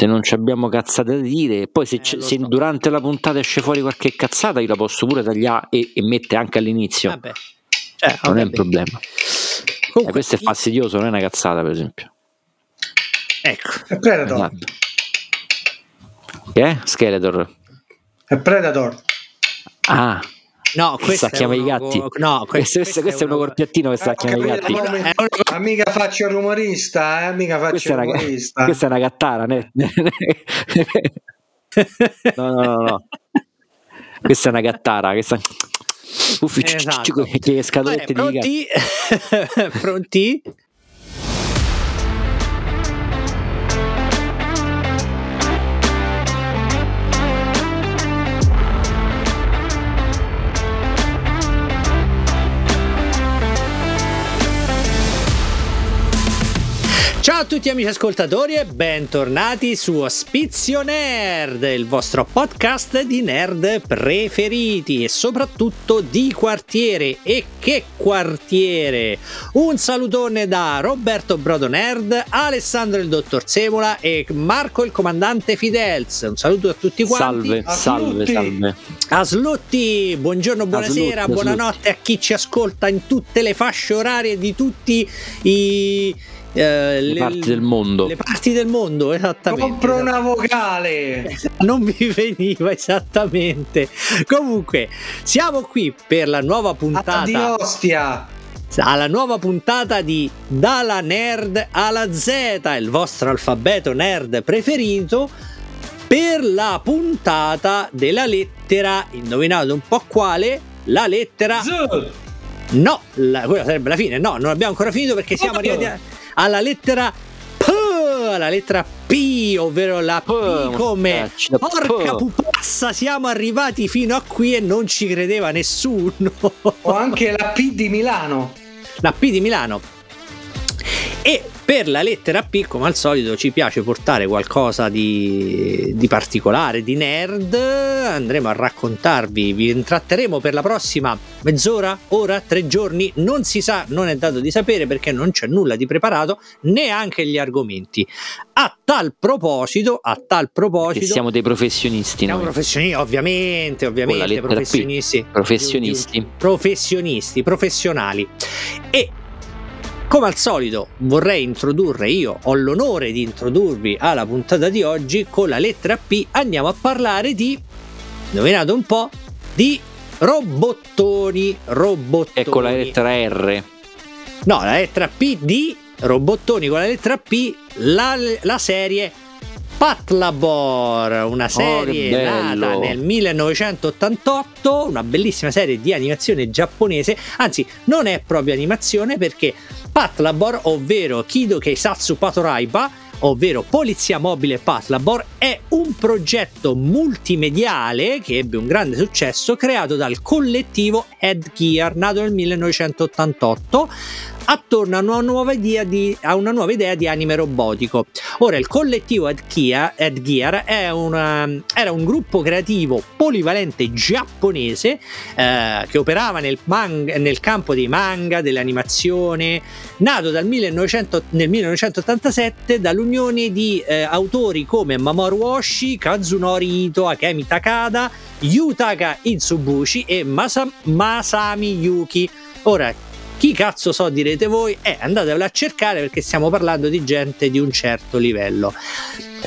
se non ci abbiamo cazzate da dire, poi se, eh, se so. durante la puntata esce fuori qualche cazzata, io la posso pure tagliare e, e mettere anche all'inizio. Vabbè. Cioè, non è un problema. Comunque, eh, questo è fastidioso, non è una cazzata, per esempio. Ecco. È Predator. Esatto. Che è? Skeletor. È Predator. Ah, No, questo sta chiama i gatti. No, questo, questo, questo è uno corpiattino che sta chiama i gatti. Ma mica faccio il rumorista, eh? Mica faccio questa il rumorista. questa è una gattara, né? no, no, no, no. Questa è una gattara, questa Uffi, esatto. che scatolette Vabbè, pronti? pronti? Ciao a tutti amici ascoltatori e bentornati su Ospizio Nerd, il vostro podcast di nerd preferiti e soprattutto di quartiere. E che quartiere! Un salutone da Roberto Brodo Nerd, Alessandro il Dottor Semola e Marco il Comandante Fidels. Un saluto a tutti quanti. Salve, a salve, salve. A Slutti, buongiorno, buonasera, Aslutti, buonanotte a chi ci ascolta in tutte le fasce orarie di tutti i eh, le, le, parti del mondo. Le parti del mondo, esattamente. Compro una vocale. Non mi veniva esattamente. Comunque, siamo qui per la nuova puntata. Di ostia alla nuova puntata di Dalla Nerd alla Z, il vostro alfabeto nerd preferito, per la puntata della lettera, indovinate un po' quale, la lettera... Z. No, la, quella sarebbe la fine, no, non abbiamo ancora finito perché siamo arrivati a alla lettera P, alla lettera P, ovvero la P come porca pupazza, siamo arrivati fino a qui e non ci credeva nessuno. O anche la P di Milano. La P di Milano. E per la lettera P, come al solito, ci piace portare qualcosa di, di, particolare, di nerd. Andremo a raccontarvi, vi intratteremo per la prossima mezz'ora, ora, tre giorni. Non si sa, non è dato di sapere perché non c'è nulla di preparato, neanche gli argomenti. A tal proposito, a tal proposito. Che siamo dei professionisti. Siamo noi. professionisti, ovviamente, ovviamente. Professionisti. Professionisti. Professionisti, professionali. E come al solito vorrei introdurre io, ho l'onore di introdurvi alla puntata di oggi con la lettera P andiamo a parlare di, indovinate un po', di robottoni, robottoni. E con la lettera R. No, la lettera P di robottoni con la lettera P, la, la serie Patlabor, una oh, serie oh, nata nel 1988, una bellissima serie di animazione giapponese, anzi non è proprio animazione perché Patlabor, ovvero Kido Keisatsu Patoraiba, ovvero Polizia Mobile Patlabor, è un progetto multimediale che ebbe un grande successo creato dal collettivo Headgear, nato nel 1988 attorno a una nuova idea di, una nuova idea di anime robotico. Ora, il collettivo Headgear, Headgear una, era un gruppo creativo polivalente giapponese eh, che operava nel, manga, nel, campo dei manga, dell'animazione, nato 1900, nel 1987 dall'unione di eh, autori come Mamoru Oshii, Kazunori Ito, Akemi Takada, Yutaka Itsubushi e Masa, Masami Yuki. Ora, chi cazzo so direte voi? Eh, andatevela a cercare perché stiamo parlando di gente di un certo livello.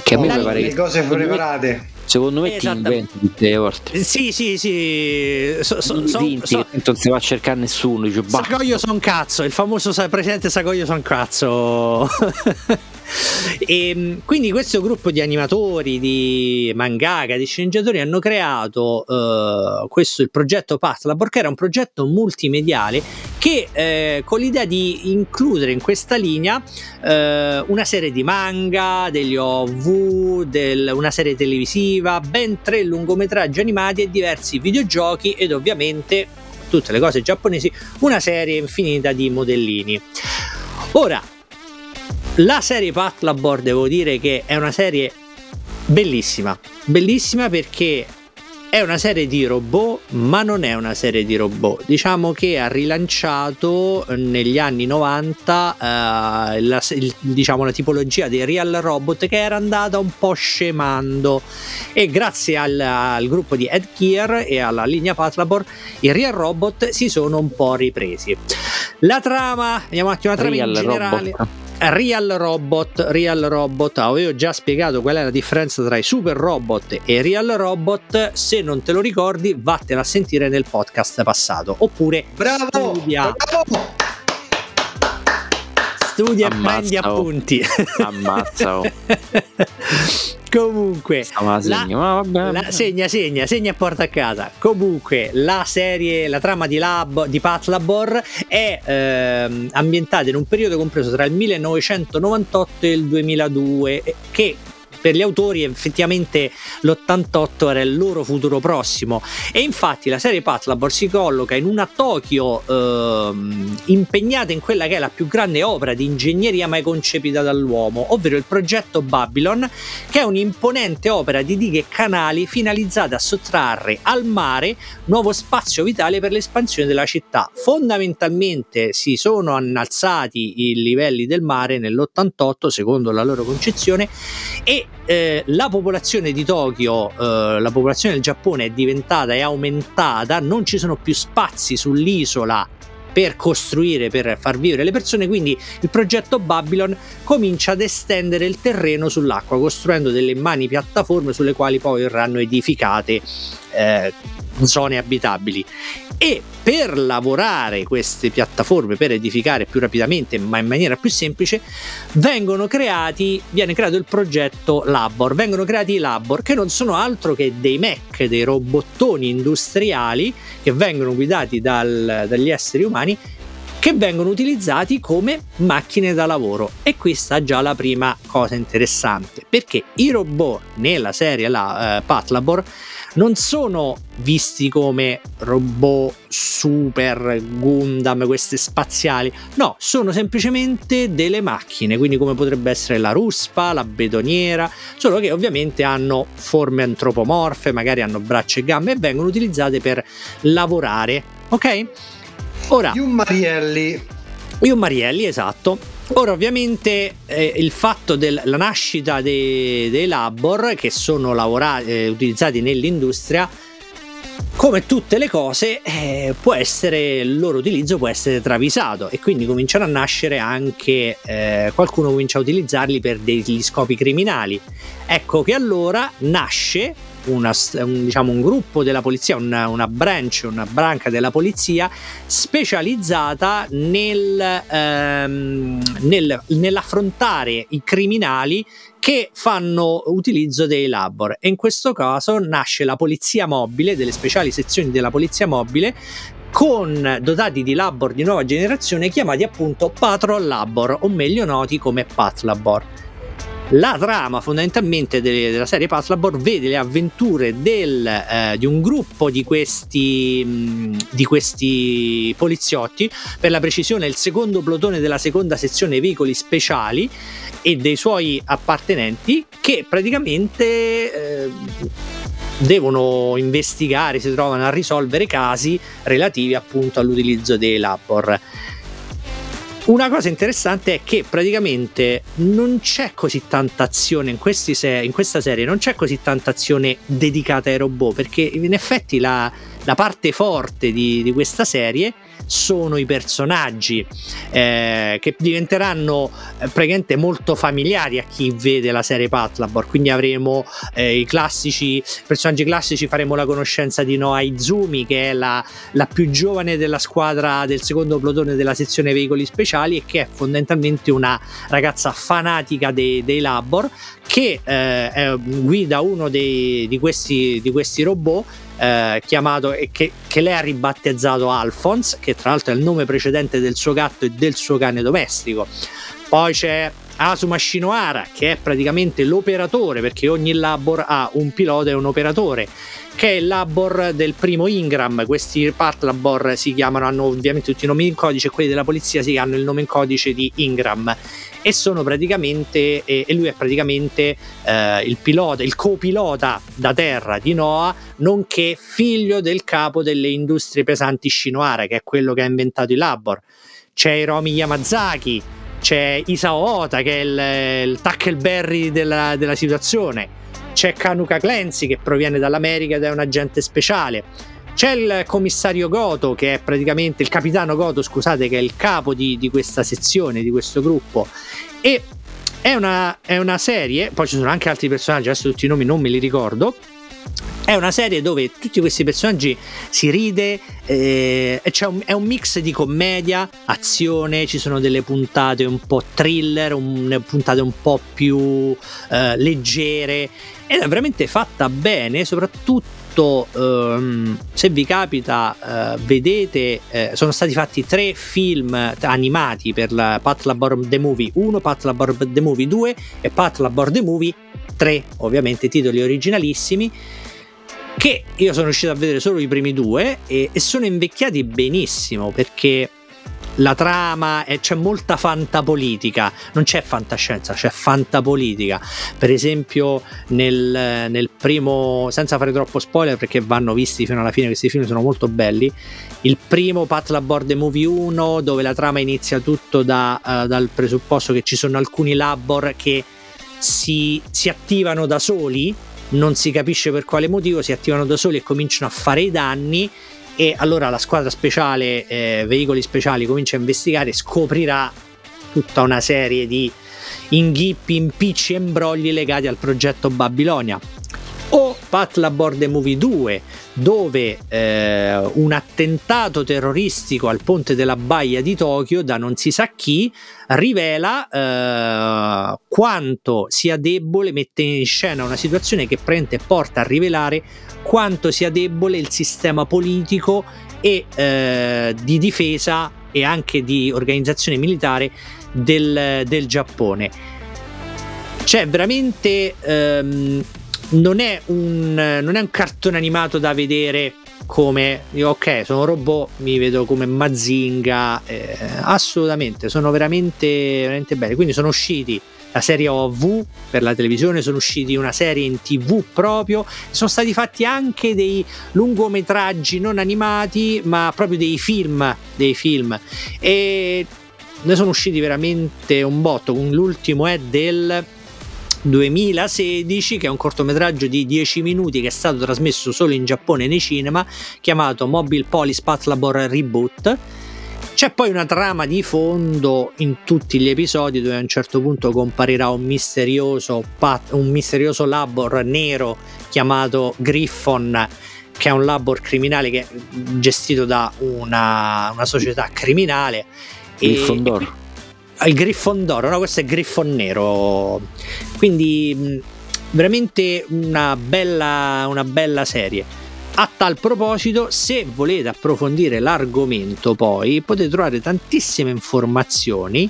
Che a me pare le cose preparate. Secondo me ti inventi tutte le volte. Sì, sì, sì. So, so, so, so, non si va a cercare nessuno. Dice, Sagoglio son cazzo, il famoso presente Sagoglio son cazzo. E ehm, quindi questo gruppo di animatori, di mangaka, di sceneggiatori hanno creato uh, questo il progetto Patlabor, che era un progetto multimediale che eh, con l'idea di includere in questa linea eh, una serie di manga, degli OV, del, una serie televisiva, ben tre lungometraggi animati e diversi videogiochi ed ovviamente tutte le cose giapponesi, una serie infinita di modellini. Ora, la serie Patlabor devo dire che è una serie bellissima, bellissima perché è una serie di robot, ma non è una serie di robot. Diciamo che ha rilanciato negli anni 90 eh, la, il, diciamo, la tipologia dei real robot che era andata un po' scemando e grazie al, al gruppo di Ed Gear e alla linea Patlabor i real robot si sono un po' ripresi. La trama, andiamo un attimo a trama real in generale. Robot. Real Robot, Real Robot, avevo già spiegato qual è la differenza tra i Super Robot e Real Robot, se non te lo ricordi vattene a sentire nel podcast passato, oppure bravo, studia. Bravo! Studia e prendi appunti. Ammazza. Oh. Comunque, la, la, segna, segna, segna e porta a casa. Comunque, la serie, la trama di, Lab, di Pat Labor è ehm, ambientata in un periodo compreso tra il 1998 e il 2002, che per gli autori effettivamente l'88 era il loro futuro prossimo e infatti la serie Patlabor si colloca in una Tokyo eh, impegnata in quella che è la più grande opera di ingegneria mai concepita dall'uomo, ovvero il progetto Babylon, che è un'imponente opera di dighe e canali finalizzata a sottrarre al mare nuovo spazio vitale per l'espansione della città. Fondamentalmente si sono innalzati i livelli del mare nell'88 secondo la loro concezione e eh, la popolazione di Tokyo, eh, la popolazione del Giappone è diventata e aumentata, non ci sono più spazi sull'isola per costruire, per far vivere le persone, quindi il progetto Babylon comincia ad estendere il terreno sull'acqua, costruendo delle mani piattaforme sulle quali poi verranno edificate eh, zone abitabili. E per lavorare queste piattaforme per edificare più rapidamente ma in maniera più semplice vengono creati viene creato il progetto Labor. Vengono creati i Labor che non sono altro che dei mech dei robottoni industriali che vengono guidati dal, dagli esseri umani che vengono utilizzati come macchine da lavoro e questa è già la prima cosa interessante perché i robot nella serie la, eh, Patlabor non sono visti come robot super Gundam, queste spaziali, no, sono semplicemente delle macchine, quindi come potrebbe essere la ruspa, la betoniera, solo che ovviamente hanno forme antropomorfe, magari hanno braccia e gambe e vengono utilizzate per lavorare, ok? Ora, Iun Marielli. Iun Marielli, esatto. Ora ovviamente eh, il fatto della nascita dei, dei, labor che sono lavorati, eh, utilizzati nell'industria come tutte le cose eh, può essere il loro utilizzo può essere travisato e quindi cominciano a nascere anche eh, qualcuno comincia a utilizzarli per degli scopi criminali ecco che allora nasce una, un, diciamo, un gruppo della polizia, una, una, branch, una branca della polizia specializzata nel, ehm, nel, nell'affrontare i criminali che fanno utilizzo dei labor e in questo caso nasce la polizia mobile, delle speciali sezioni della polizia mobile con dotati di labor di nuova generazione chiamati appunto Patrol Labor o meglio noti come Pat Labor. La trama fondamentalmente de- della serie Patlabor vede le avventure del, eh, di un gruppo di questi, mh, di questi poliziotti, per la precisione il secondo plotone della seconda sezione veicoli speciali e dei suoi appartenenti che praticamente eh, devono investigare, si trovano a risolvere casi relativi appunto all'utilizzo dei labor. Una cosa interessante è che praticamente non c'è così tanta azione in, se- in, questa serie, non c'è così tanta azione dedicata ai robot, perché in effetti la, la parte forte di, di questa serie sono i personaggi eh, che diventeranno eh, praticamente molto familiari a chi vede la serie Patlabor quindi avremo eh, i classici personaggi classici faremo la conoscenza di Noah Izumi che è la, la, più giovane della squadra del secondo plotone della sezione veicoli speciali e che è fondamentalmente una ragazza fanatica dei, dei Labor che eh, guida uno dei, di, questi, di questi robot eh, chiamato e che, che, lei ha ribattezzato Alphonse, che tra l'altro è il nome precedente del suo gatto e del suo cane domestico. Poi c'è Asuma Shinohara, che è praticamente l'operatore, perché ogni Labor ha un pilota e un operatore, che è Labor del primo Ingram. Questi Part Labor si chiamano, hanno ovviamente tutti i nomi in codice, quelli della polizia si hanno il nome in codice di Ingram. E sono praticamente, e, lui è praticamente eh, il pilota, il copilota da terra di Noah, nonché figlio del capo delle industrie pesanti Shinohara, che è quello che ha inventato i Labor. C'è Hiromi Yamazaki, c'è Isao Ota che è il, il Tackleberry della, della situazione, c'è Kanuka Clancy che proviene dall'America ed è un agente speciale. C'è il commissario Goto, che è praticamente il capitano Goto, scusate, che è il capo di, di questa sezione, di questo gruppo. E è una, è una, serie, poi ci sono anche altri personaggi, adesso tutti i nomi non me li ricordo. È una serie dove tutti questi personaggi si ride, eh, un, è un mix di commedia, azione, ci sono delle puntate un po' thriller, un, puntate un po' più eh, leggere ed è veramente fatta bene, soprattutto ehm, se vi capita, eh, vedete, eh, sono stati fatti tre film animati per la Pat Labor The Movie 1, Pat Labor The Movie 2 e Pat Labor The Movie 3, ovviamente titoli originalissimi che io sono riuscito a vedere solo i primi due e, e sono invecchiati benissimo perché la trama e c'è molta fantapolitica, non c'è fantascienza, c'è fantapolitica. Per esempio, nel, nel, primo, senza fare troppo spoiler perché vanno visti fino alla fine, questi film sono molto belli. Il primo Pat Labor Movie 1, dove la trama inizia tutto da, uh, dal presupposto che ci sono alcuni labor che si, si attivano da soli non si capisce per quale motivo, si attivano da soli e cominciano a fare i danni e allora la squadra speciale, eh, veicoli speciali, comincia a investigare e scoprirà tutta una serie di inghippi, impicci e imbrogli legati al progetto Babilonia o Pat Labor The Movie 2 dove eh, un attentato terroristico al ponte della baia di Tokyo da non si sa chi rivela eh, quanto sia debole, mette in scena una situazione che prende e porta a rivelare quanto sia debole il sistema politico e eh, di difesa e anche di organizzazione militare del, del Giappone. C'è veramente ehm, non è, un, non è un cartone animato da vedere come dico, ok sono robot mi vedo come Mazinga eh, assolutamente sono veramente, veramente belli. Quindi sono usciti la serie OV per la televisione sono usciti una serie in tv proprio sono stati fatti anche dei lungometraggi non animati ma proprio dei film dei film. E ne sono usciti veramente un botto. L'ultimo è del 2016 che è un cortometraggio di 10 minuti che è stato trasmesso solo in Giappone nei cinema chiamato Mobile Police Patlabor Reboot. C'è poi una trama di fondo in tutti gli episodi dove a un certo punto comparirà un misterioso, pat- un misterioso labor nero chiamato Griffon che è un labor criminale che è gestito da una, una società criminale. Griffon il Griffon d'oro, no, questo è Griffon nero. Quindi veramente una bella, una bella serie. A tal proposito, se volete approfondire l'argomento, poi potete trovare tantissime informazioni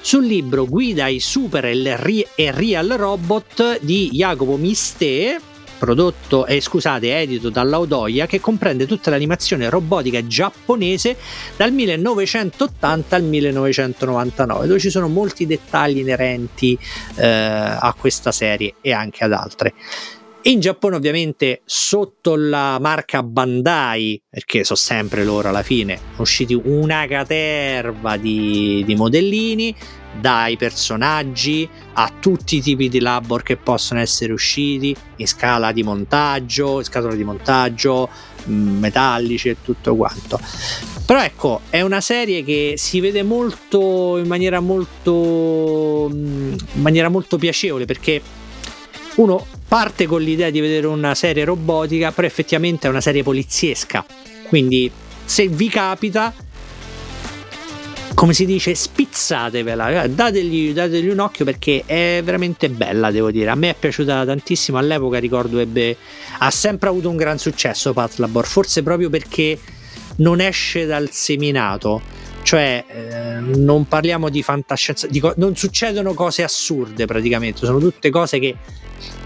sul libro Guida ai Super e Real Robot di Jacopo Miste prodotto, eh, scusate, edito dall'Audoia, che comprende tutta l'animazione robotica giapponese dal 1980 al 1999, dove ci sono molti dettagli inerenti eh, a questa serie e anche ad altre. In Giappone ovviamente sotto la marca Bandai, perché sono sempre loro alla fine, sono usciti una caterva di, di modellini, dai personaggi a tutti i tipi di labor che possono essere usciti in scala di montaggio, in scatola di montaggio, mm, metallici e tutto quanto. Però ecco, è una serie che si vede molto in maniera molto mm, in maniera molto piacevole perché uno parte con l'idea di vedere una serie robotica, però effettivamente è una serie poliziesca. Quindi se vi capita come si dice, spizzatevela, dategli, dategli, un occhio perché è veramente bella, devo dire. A me è piaciuta tantissimo, all'epoca ricordo ebbe, ha sempre avuto un gran successo Patlabor, forse proprio perché non esce dal seminato. Cioè eh, non parliamo di fantascienza, di co- non succedono cose assurde praticamente, sono tutte cose che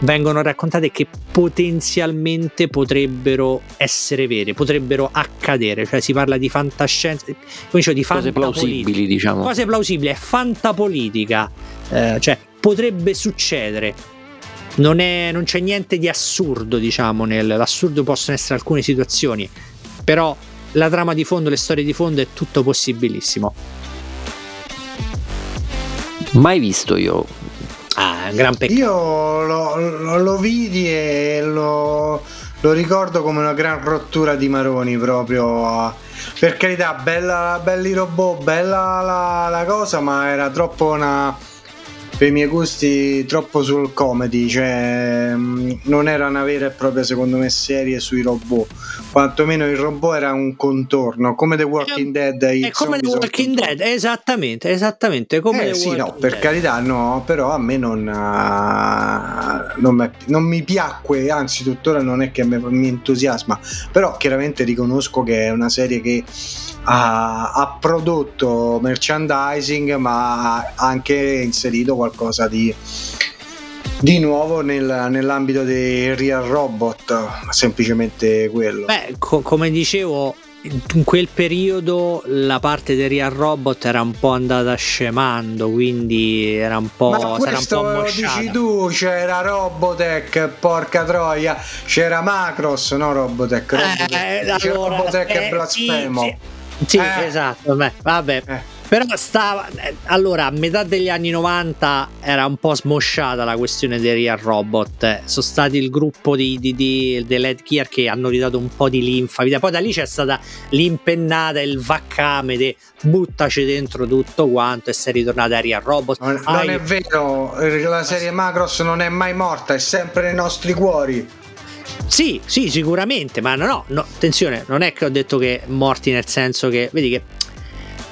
vengono raccontate che potenzialmente potrebbero essere vere, potrebbero accadere, cioè si parla di fantascienza, come dicevo, di cose plausibili, diciamo. Cose plausibili, è fantapolitica, eh, cioè potrebbe succedere. Non, è, non c'è niente di assurdo, diciamo, nell'assurdo possono essere alcune situazioni, però la trama di fondo, le storie di fondo è tutto possibilissimo. Mai visto io Ah, gran peccato. Io lo, lo, lo vidi e lo, lo, ricordo come una gran rottura di Maroni proprio. Per carità, bella, belli robot, bella la, la cosa, ma era troppo una per i miei gusti troppo sul comedy, cioè mm, non era una vera e propria secondo me serie sui robot, quantomeno il robot era un contorno, come The Walking è, Dead. È come The Walking Dead, esattamente, esattamente come eh, sì, no, per Dead. carità no, però a me non, uh, non, me, non, mi piacque, anzi tuttora non è che mi, mi entusiasma, però chiaramente riconosco che è una serie che ha, ha prodotto merchandising ma ha anche inserito qualcosa di, di nuovo nel, nell'ambito dei real robot semplicemente quello beh co- come dicevo in quel periodo la parte dei real robot era un po' andata scemando quindi era un po' ma questo un po' dici tu c'era Robotech porca troia c'era Macros no Robotech, Robotech. Eh, c'era allora, Robotech eh, e Blasfemo sì, sì. Sì, eh. esatto, beh, vabbè. Eh. Però stava. Allora, a metà degli anni 90 era un po' smosciata la questione dei Real Robot. Sono stati il gruppo di, di, di, dell'Headgear che hanno ridato un po' di linfa. Poi da lì c'è stata l'impennata, il vaccame di buttaci dentro tutto quanto e sei ritornata a Real Robot. Non, non è vero, la serie Macross non è mai morta, è sempre nei nostri cuori. Sì, sì, sicuramente, ma no, no, attenzione, non è che ho detto che morti nel senso che, vedi che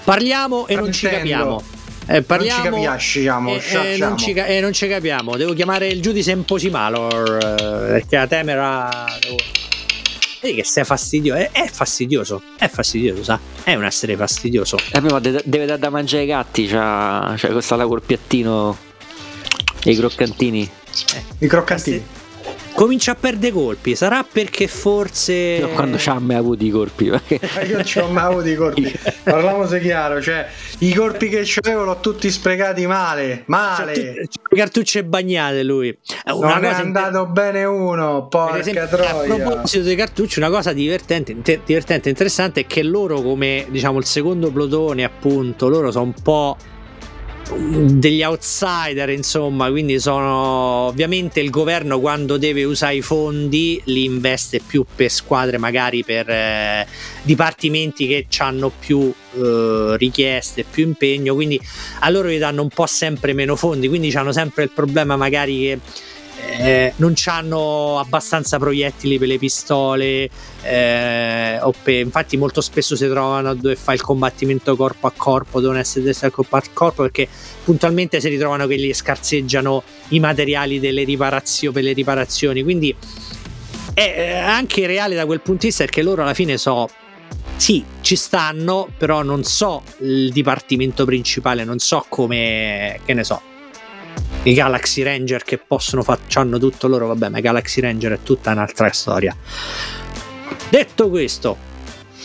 parliamo e non, ci capiamo. Eh, parliamo non ci capiamo, e, e, non ci, e non ci capiamo. Devo chiamare il giudice Imposimalor eh, perché la temera. Vedi che sei fastidioso. È, è, fastidioso, è fastidioso, sa? È un essere fastidioso. Eh, ma deve, deve dare da mangiare ai gatti. C'ha, c'ha questa là col piattino e i croccantini. Eh, I croccantini comincia a perdere colpi. Sarà perché forse. No, quando c'ha mai avuto i colpi. Perché... Io non ho mai avuto i colpi. Parliamoci chiaro, cioè i colpi che c'avevo l'ho tutti sprecati male. Male. C'è, c'è cartucce bagnate lui. Una non è andato inter... bene uno. Porca esempio, troia. A proposito dei cartucci, una cosa divertente, inter- divertente interessante è che loro, come diciamo il secondo plotone, appunto, loro sono un po' degli outsider, insomma, quindi sono ovviamente il governo quando deve usare i fondi li investe più per squadre, magari per eh, dipartimenti che hanno più eh, richieste, più impegno, quindi a loro gli danno un po' sempre meno fondi, quindi hanno sempre il problema magari che eh, non hanno abbastanza proiettili per le pistole, eh, per, infatti molto spesso si trovano dove fa il combattimento corpo a corpo, devono essere destra corpo a corpo perché puntualmente si ritrovano che gli scarseggiano i materiali riparazio, per le riparazioni, quindi è anche reale da quel punto di vista perché loro alla fine so sì, ci stanno, però non so il dipartimento principale, non so come, che ne so, i Galaxy Ranger che possono facciano tutto loro, vabbè, ma i Galaxy Ranger è tutta un'altra storia. Detto questo,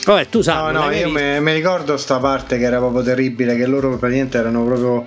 vabbè, tu sai. No, no, io mi ricordo sta parte che era proprio terribile, che loro praticamente erano proprio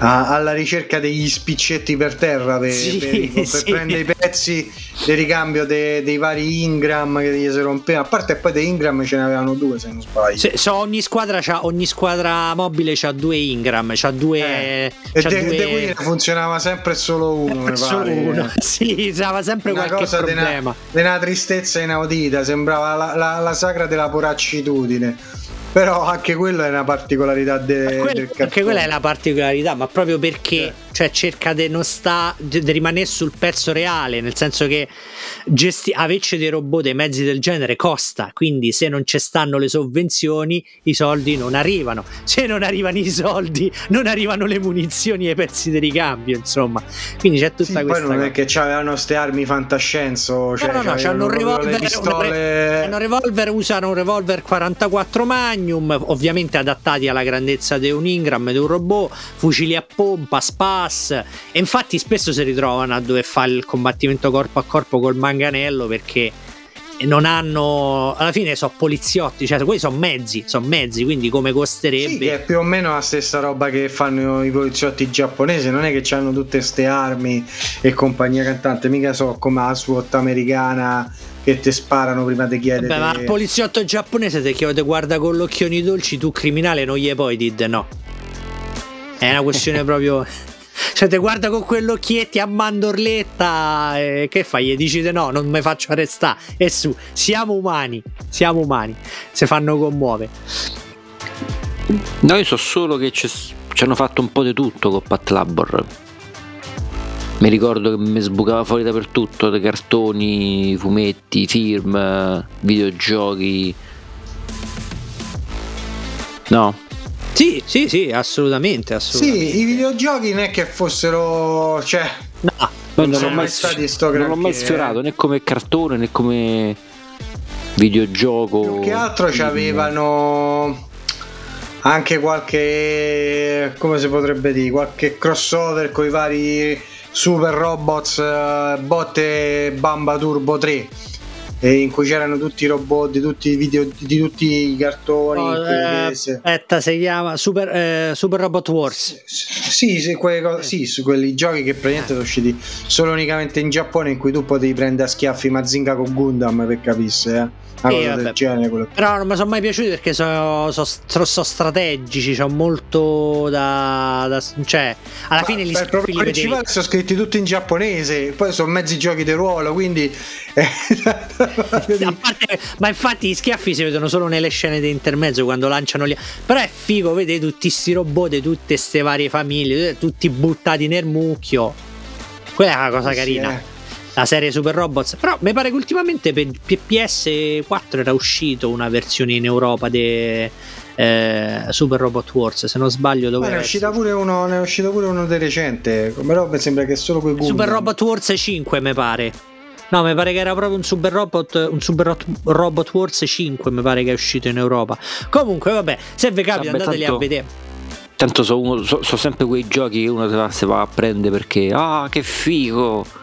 a, alla ricerca degli spiccetti per terra per, sì, per, per sì. prendere i pezzi di ricambio de, dei vari Ingram che gli si rompeva. A parte poi dei Ingram ce ne avevano due se non sbaglio. Se, so, ogni, squadra ogni squadra mobile ha due Ingram, c'ha due. Eh. C'ha e due... De, funzionava sempre solo uno. solo uno, sì, c'era sempre una qualche cosa problema. Di una, una tristezza inaudita, sembrava la, la, la sagra della poraccitudine. Però anche quella è una particolarità de, quella, del Anche quella è la particolarità, ma proprio perché. Eh cioè cerca di non sta di rimanere sul pezzo reale, nel senso che gesti- averci dei robot dei mezzi del genere costa, quindi se non ci stanno le sovvenzioni i soldi non arrivano, se non arrivano i soldi non arrivano le munizioni e i pezzi di ricambio, insomma. Quindi c'è tutta sì, questa poi non è che c'avevano ste armi fantascienza, cioè, no, no, no, hanno un revolver, pistole... hanno un revolver, usano un revolver 44 Magnum, ovviamente adattati alla grandezza di un Ingram, di un robot, fucili a pompa, spas e infatti spesso si ritrovano a dover fare il combattimento corpo a corpo col manganello perché non hanno alla fine sono poliziotti cioè quelli sono mezzi sono mezzi quindi come costerebbe. Sì, è più o meno la stessa roba che fanno i poliziotti giapponesi non è che hanno tutte queste armi e compagnia cantante mica so come la SWAT americana che ti sparano prima di chiedere. Beh, ma il poliziotto giapponese te chiede guarda con l'occhioni dolci tu criminale non gli puoi dire no. È una questione proprio cioè te guarda con quell'occhietti a mandorletta e che fai? Gli dici no, non mi faccio arrestare e su, siamo umani, siamo umani, si fanno commuovere. No, io so solo che ci hanno fatto un po' di tutto con Pat Labor. Mi ricordo che mi sbucava fuori dappertutto, dei cartoni, fumetti, film, videogiochi. No? Sì, sì, sì, assolutamente, assolutamente. Sì, i videogiochi non è che fossero... cioè... No, non, non, sono mai stati sto non l'ho mai sfiorato né come cartone né come videogioco. Più che altro c'avevano anche qualche come si potrebbe dire qualche crossover con i vari super robots uh, botte Bamba Turbo 3 in cui c'erano tutti i robot di tutti i video di tutti i cartoni oh, eh, aspetta si chiama Super, eh, Super Robot Wars sì, sì, quelle, sì, su quelli giochi che praticamente sono usciti solo unicamente in Giappone in cui tu potevi prendere a schiaffi Mazinga con Gundam per capisse eh una cosa del genere. Quello. Però non mi sono mai piaciuti perché sono, sono, sono strategici, c'ho molto da, da, cioè, alla Ma fine li, beh, li principali sono scritti tutti in giapponese, poi sono mezzi giochi di ruolo, quindi... Eh, parte, ma infatti i schiaffi si vedono solo nelle scene di intermezzo quando lanciano gli... Però è figo, vedi tutti questi robot di tutte queste varie famiglie, tutti buttati nel mucchio. Quella è una cosa carina. Eh la serie Super Robots. Però mi pare che ultimamente per PS4 era uscito una versione in Europa di eh, Super Robot Wars. Se non sbaglio, dove ne è uscito pure uno, ne è uscito pure uno di recente. Però mi sembra che solo quei Super Robot Wars 5, mi pare. No, mi pare che era proprio un Super Robot, un Super Robot Wars 5, mi pare che è uscito in Europa. Comunque, vabbè, se vi capita vabbè, andateli tanto... a vedere. Tanto sono so, so sempre quei giochi che uno si va a prendere perché, ah, che figo!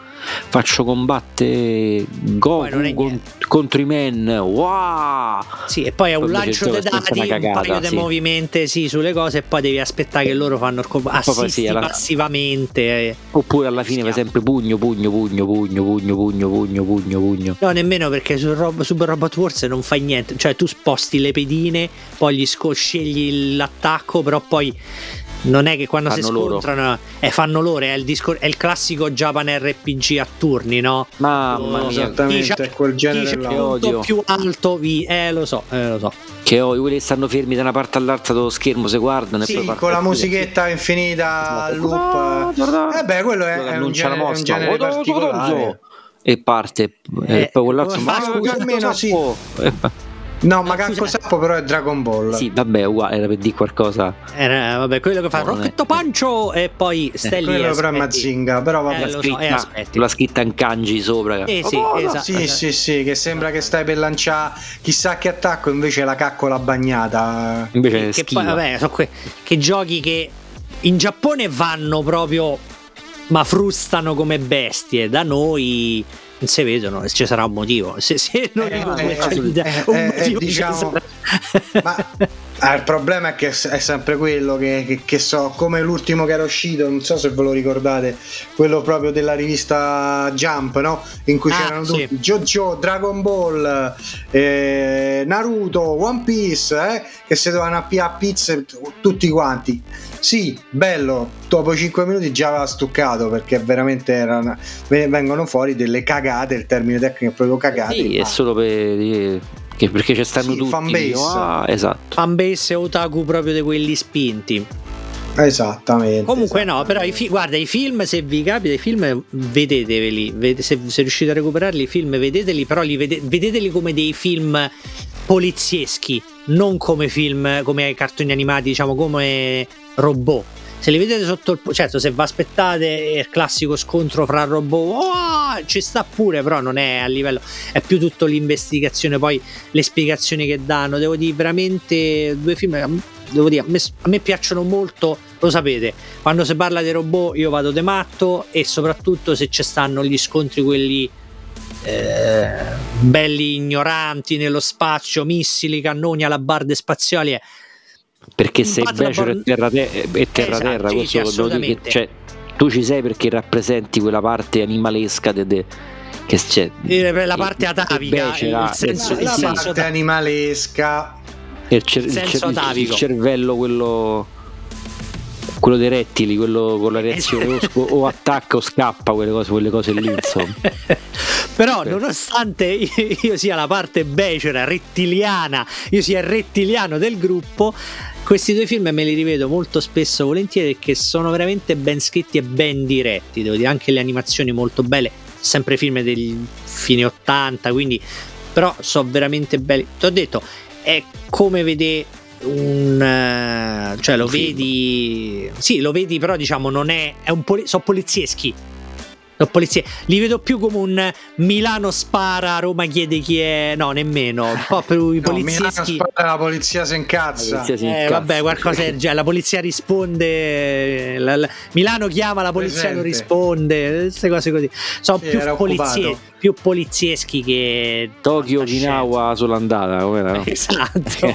Faccio combattere Goku con, contro i men. Wow! Sì e poi è un lancio dei dati cagata, un paio sì. di movimenti sì, sulle cose e poi devi aspettare che loro fanno il assisti sì, alla... passivamente eh. oppure alla fine per esempio pugno pugno pugno pugno pugno pugno pugno pugno pugno. No nemmeno perché su Rob- Super Robot Wars non fai niente. Cioè tu sposti le pedine poi gli sco- scegli l'attacco però poi non è che quando fanno si scontrano eh, fanno loro è il, discor- è il, classico Japan RPG a turni no? mamma mia esattamente è quel genere là odio. più alto vi- eh lo so eh, lo so che ho quelli stanno fermi da una parte all'altra dello schermo se guardano sì, con la musichetta sì. infinita al loop eh beh quello è, è, un, genere, è un genere particolare e parte eh, e poi quell'altro ma, ma almeno sì No, ma Ganko Sappo però è Dragon Ball. Sì, vabbè, uguale, era per dire qualcosa. Era, vabbè, quello che fa no, Rocchetto Pancio e poi eh, Stelli. quello però è Mazinga, però vabbè. Eh, scritta, so, la scritta in kanji sopra. Eh, sì, oh, esatto. sì, sì, sì, che sembra che stai per lanciare chissà che attacco, invece la caccola bagnata. Invece che, che poi, vabbè, sono que- che giochi che in Giappone vanno proprio ma frustano come bestie. Da noi non si vedono ci sarà un motivo. Se, se non eh, eh, eh, un eh, motivo diciamo, ma ah, il problema è che è sempre quello che, che, che, so come l'ultimo che era uscito non so se ve lo ricordate quello proprio della rivista Jump no? in cui ah, c'erano sì. tutti JoJo, Dragon Ball eh, Naruto, One Piece eh, che si dovevano appiare a pizze tutti quanti sì, bello, dopo 5 minuti già aveva stuccato perché veramente erano, vengono fuori delle cagate, il termine tecnico è proprio cagate. Sì, è solo per, perché ci stanno sì, tutti. Fanbase. Ah, esatto. Fanbase e otaku proprio di quelli spinti. Esattamente. Comunque esattamente. no, però i fi- guarda, i film se vi capita, i film vedeteveli, vede- se, se, riuscite a recuperarli i film vedeteli, però li vede- vedeteli come dei film polizieschi, non come film, come cartoni animati, diciamo come robot. Se li vedete sotto il... certo se vi aspettate il classico scontro fra robot, oh, ci sta pure, però non è a livello, è più tutto l'investigazione, poi le spiegazioni che danno, devo dire veramente due film devo dire, a me, a me, piacciono molto, lo sapete, quando si parla di robot io vado de matto e soprattutto se ci stanno gli scontri quelli eh, belli ignoranti nello spazio, missili, cannoni alla barde spaziali. Perché sei Becero e terra, te- e terra, esatto, terra questo assolutamente. Cioè, tu ci sei perché rappresenti quella parte animalesca de, de, che c'è la parte atavica il senso, la, la parte animalesca il, cer- il, cer- il, cervello quello quello dei rettili quello con la reazione o, o, attacca o scappa quelle cose, quelle cose lì insomma. Però Beh. nonostante io sia la parte becera rettiliana io sia il rettiliano del gruppo questi due film me li rivedo molto spesso volentieri perché sono veramente ben scritti e ben diretti devo dire. Anche le animazioni molto belle sempre film degli fine 80 quindi però sono veramente belli ti ho detto è come vedere un uh, cioè lo un vedi film. sì lo vedi però diciamo non è, è un poli- sono polizieschi Polizie. Li vedo più come un Milano spara, Roma chiede chi è. No, nemmeno. Un po' per i no, Milano spara, la polizia si incazza. Polizia eh, vabbè, qualcosa del genere. La polizia risponde. La, la, Milano chiama, la polizia Presente. non risponde. Queste cose così. Sono sì, più, polizie, più polizieschi che. Tokyo, Okinawa sull'andata. Com'era, no? Esatto.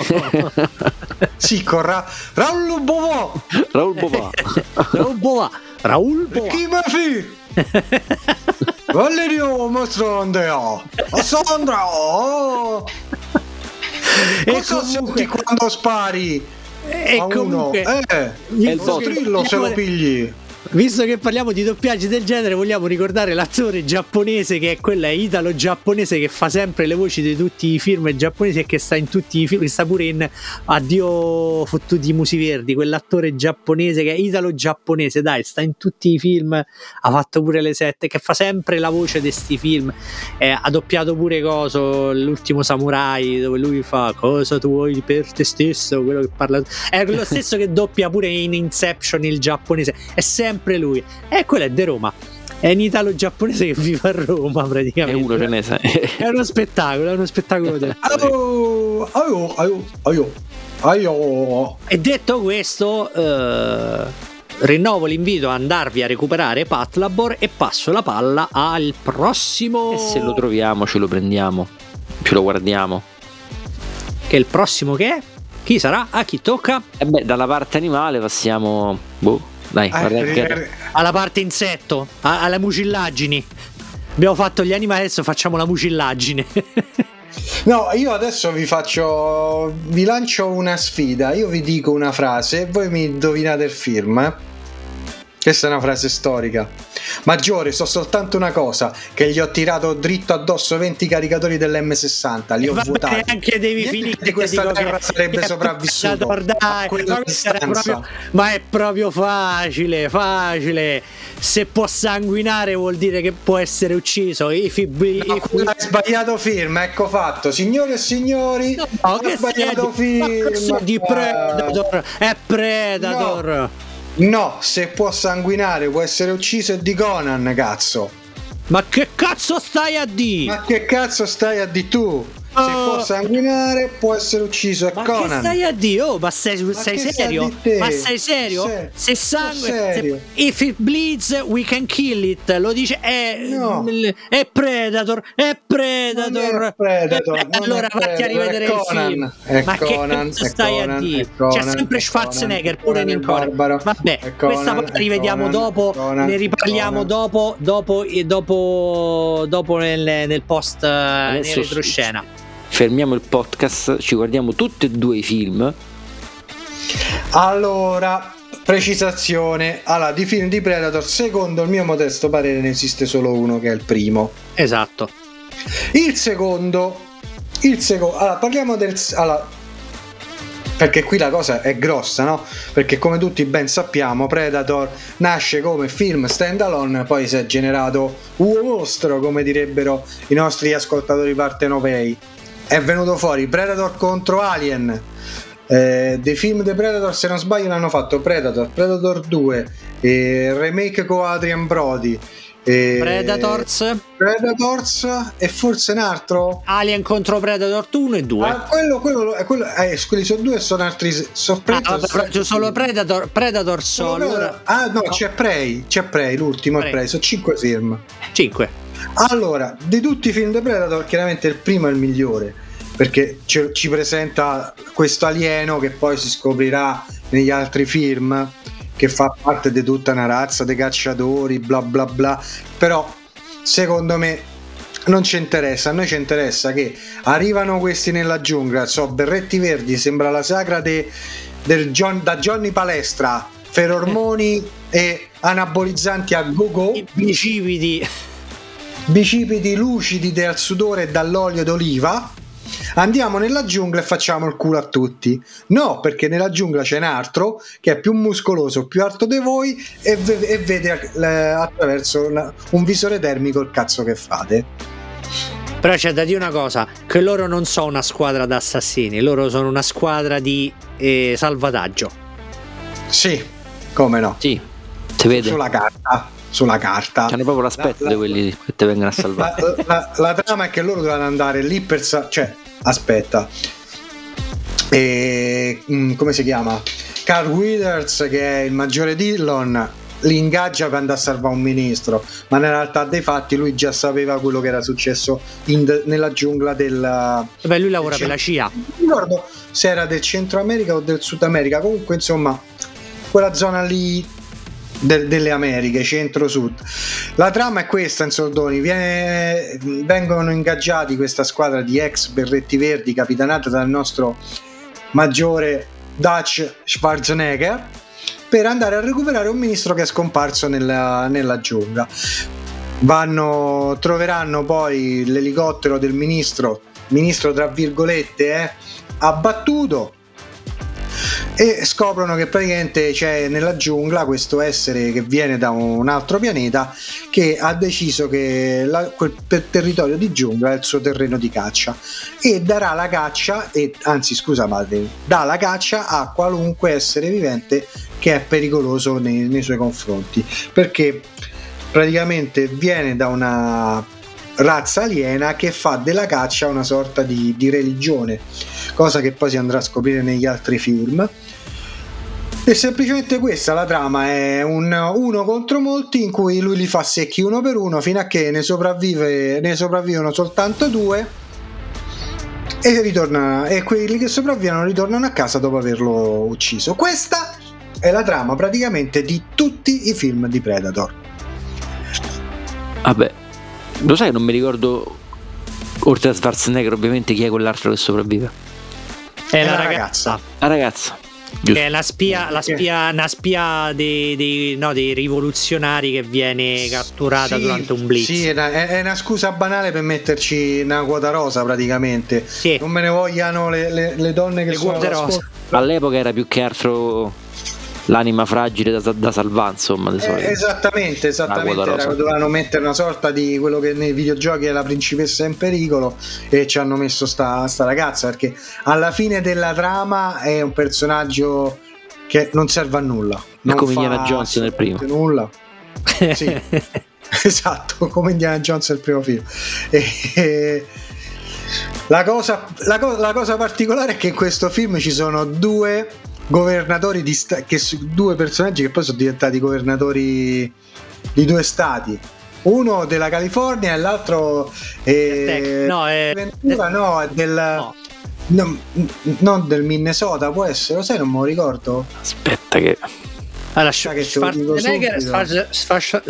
sì, con Ra- Raul Bovò. Raul Bovò. Raul Bovò. Raul Bovò. Chi mi? Valerio mostro Andrea Sandra oh. e cosa comunque... senti quando spari e comunque uno? eh, il strillo se lo pigli Visto che parliamo di doppiaggi del genere, vogliamo ricordare l'attore giapponese che è quella italo-giapponese che fa sempre le voci di tutti i film giapponesi e che sta in tutti i film, sta pure in Addio fottuti musi verdi, quell'attore giapponese che è italo-giapponese, dai, sta in tutti i film, ha fatto pure le sette, che fa sempre la voce di questi film, eh, ha doppiato pure Coso, l'ultimo samurai, dove lui fa cosa tu vuoi per te stesso, quello che parla... È lo stesso che doppia pure in Inception il giapponese, è sempre sempre lui. E quello è di Roma. È un italo-giapponese che vive a Roma praticamente. È uno ce ne sa. è uno spettacolo, è uno spettacolo del aio, aio, aio, aio, aio. E detto questo, eh, rinnovo l'invito a andarvi a recuperare Patlabor e passo la palla al prossimo. E se lo troviamo ce lo prendiamo, ce lo guardiamo. Che il prossimo che è? Chi sarà? A chi tocca? E beh, dalla parte animale passiamo... Boh dai, eh, alla parte insetto, alle mucillagini. Abbiamo fatto gli animali, adesso facciamo la mucillagine. No, io adesso vi faccio. Vi lancio una sfida. Io vi dico una frase e voi mi indovinate il film. Eh? Questa è una frase storica. Maggiore, so soltanto una cosa: che gli ho tirato dritto addosso 20 caricatori dell'M60. Li ho Va vuotati. Anche devi finire di questa che sarebbe sopravvissuto. Dai, ma, proprio, ma è proprio facile, facile. Se può sanguinare, vuol dire che può essere ucciso. If it be, no, hai sbagliato film, ecco fatto. Signore e signori, no, ho sbagliato film. Di Predator, è Predator. No. No, se può sanguinare, può essere ucciso è di Conan, cazzo. Ma che cazzo stai a di? Ma che cazzo stai a di tu? Se oh. può sanguinare, può essere uciso. È ma Conan. Che stai a dire? Oh, ma sei, ma sei serio? Ma sei serio? Se, se sangue. Se, if it bleeds, we can kill it. Lo dice. È, no. è Predator. È Predator. È Predator. Eh, allora vatti a rivedere il film. È ma Conan, che stai Conan, a dire? C'è sempre Schwarzenegger pure in Conan. Vabbè, Conan, questa parte rivediamo dopo. Ne riparliamo dopo. Dopo, dopo, dopo nel, nel post in retroscena fermiamo il podcast, ci guardiamo tutti e due i film. Allora, precisazione, allora, di film di Predator, secondo il mio modesto parere ne esiste solo uno che è il primo. Esatto. Il secondo, il secondo, allora, parliamo del... Allora, perché qui la cosa è grossa, no? Perché come tutti ben sappiamo, Predator nasce come film standalone, poi si è generato un mostro, come direbbero i nostri ascoltatori partenopei. È venuto fuori Predator contro Alien. Eh, dei film di Predator, se non sbaglio, l'hanno fatto Predator, Predator 2, eh, remake con Adrian Brody. E... Predators. Predators e forse un altro. Alien contro Predator 1 e 2 ah, quello, quello, quello eh, quelli sono due sono altri sorpresi ah, c'è solo Predator Predator solo allora... ah no, no, c'è Prey c'è Prey l'ultimo Prey. è Prey. Sono 5 film. 5 allora di tutti i film di Predator chiaramente il primo è il migliore perché ci, ci presenta questo alieno che poi si scoprirà negli altri film che fa parte di tutta una razza dei cacciatori, bla bla bla, però secondo me non ci interessa, a noi ci interessa che arrivano questi nella giungla, so, berretti verdi, sembra la sagra de, del John, da Johnny Palestra, ferormoni e anabolizzanti a go-go, bicipiti, bicipiti lucidi dal sudore e dall'olio d'oliva Andiamo nella giungla e facciamo il culo a tutti. No, perché nella giungla c'è un altro che è più muscoloso, più alto di voi e, v- e vede eh, attraverso una- un visore termico il cazzo che fate. Però c'è da dire una cosa, che loro non sono una squadra d'assassini, loro sono una squadra di eh, salvataggio. Sì, come no? Sì, si vede. Sulla carta sulla carta. Hanno proprio l'aspetto la, di quelli che ti vengono a salvare. La, la, la, trama è che loro dovevano andare lì per. Sa- cioè, aspetta. E, mm, come si chiama? Carl Withers, che è il maggiore Dillon, li ingaggia per andare a salvare un ministro, ma nella realtà dei fatti lui già sapeva quello che era successo de- nella giungla del... Beh, lui lavora per la CIA. Non ricordo se era del Centro America o del Sud America, comunque insomma quella zona lì de- delle Americhe, centro-sud. La trama è questa in soldoni, Viene, vengono ingaggiati questa squadra di ex berretti verdi capitanata dal nostro maggiore Dutch Schwarzenegger per andare a recuperare un ministro che è scomparso nella, nella giungla. Vanno, troveranno poi l'elicottero del ministro, ministro tra virgolette, eh, abbattuto e scoprono che praticamente c'è nella giungla questo essere che viene da un altro pianeta che ha deciso che la, quel territorio di giungla è il suo terreno di caccia e darà la caccia e anzi scusa madre dà la caccia a qualunque essere vivente che è pericoloso nei, nei suoi confronti perché praticamente viene da una razza aliena che fa della caccia una sorta di, di religione cosa che poi si andrà a scoprire negli altri film. E semplicemente questa la trama è un uno contro molti in cui lui li fa secchi uno per uno fino a che ne, sopravvive, ne sopravvivono soltanto due e, ritorna, e quelli che sopravvivono ritornano a casa dopo averlo ucciso. Questa è la trama praticamente di tutti i film di Predator. Vabbè, lo sai, non mi ricordo oltre a Schwarzenegger ovviamente chi è quell'altro che sopravvive. È, è la, la ragazza. ragazza. La ragazza. Giusto. Che è la spia, la spia, una spia dei, dei, no, dei, rivoluzionari che viene catturata sì, durante un blitz. Sì, è una, è una, scusa banale per metterci una quota rosa praticamente. Sì. Non me ne vogliano le, le, le donne che le sono rosa. All'epoca era più che altro l'anima fragile da, da salvare, insomma. Eh, esattamente, esattamente. Era, dovevano mettere una sorta di quello che nei videogiochi è la principessa in pericolo e ci hanno messo sta, sta ragazza perché alla fine della trama è un personaggio che non serve a nulla. Non come Indiana Jones nel primo. Nulla. Sì. esatto, come Indiana Jones nel primo film. E, e, la, cosa, la, co- la cosa particolare è che in questo film ci sono due governatori di sta- che, due personaggi che poi sono diventati governatori di due stati. Uno della California e l'altro è, no, è, Ventura, no, del no. No, non del Minnesota può essere lo sai non me lo ricordo? Aspetta che allora, Schwarzenegger sfascia,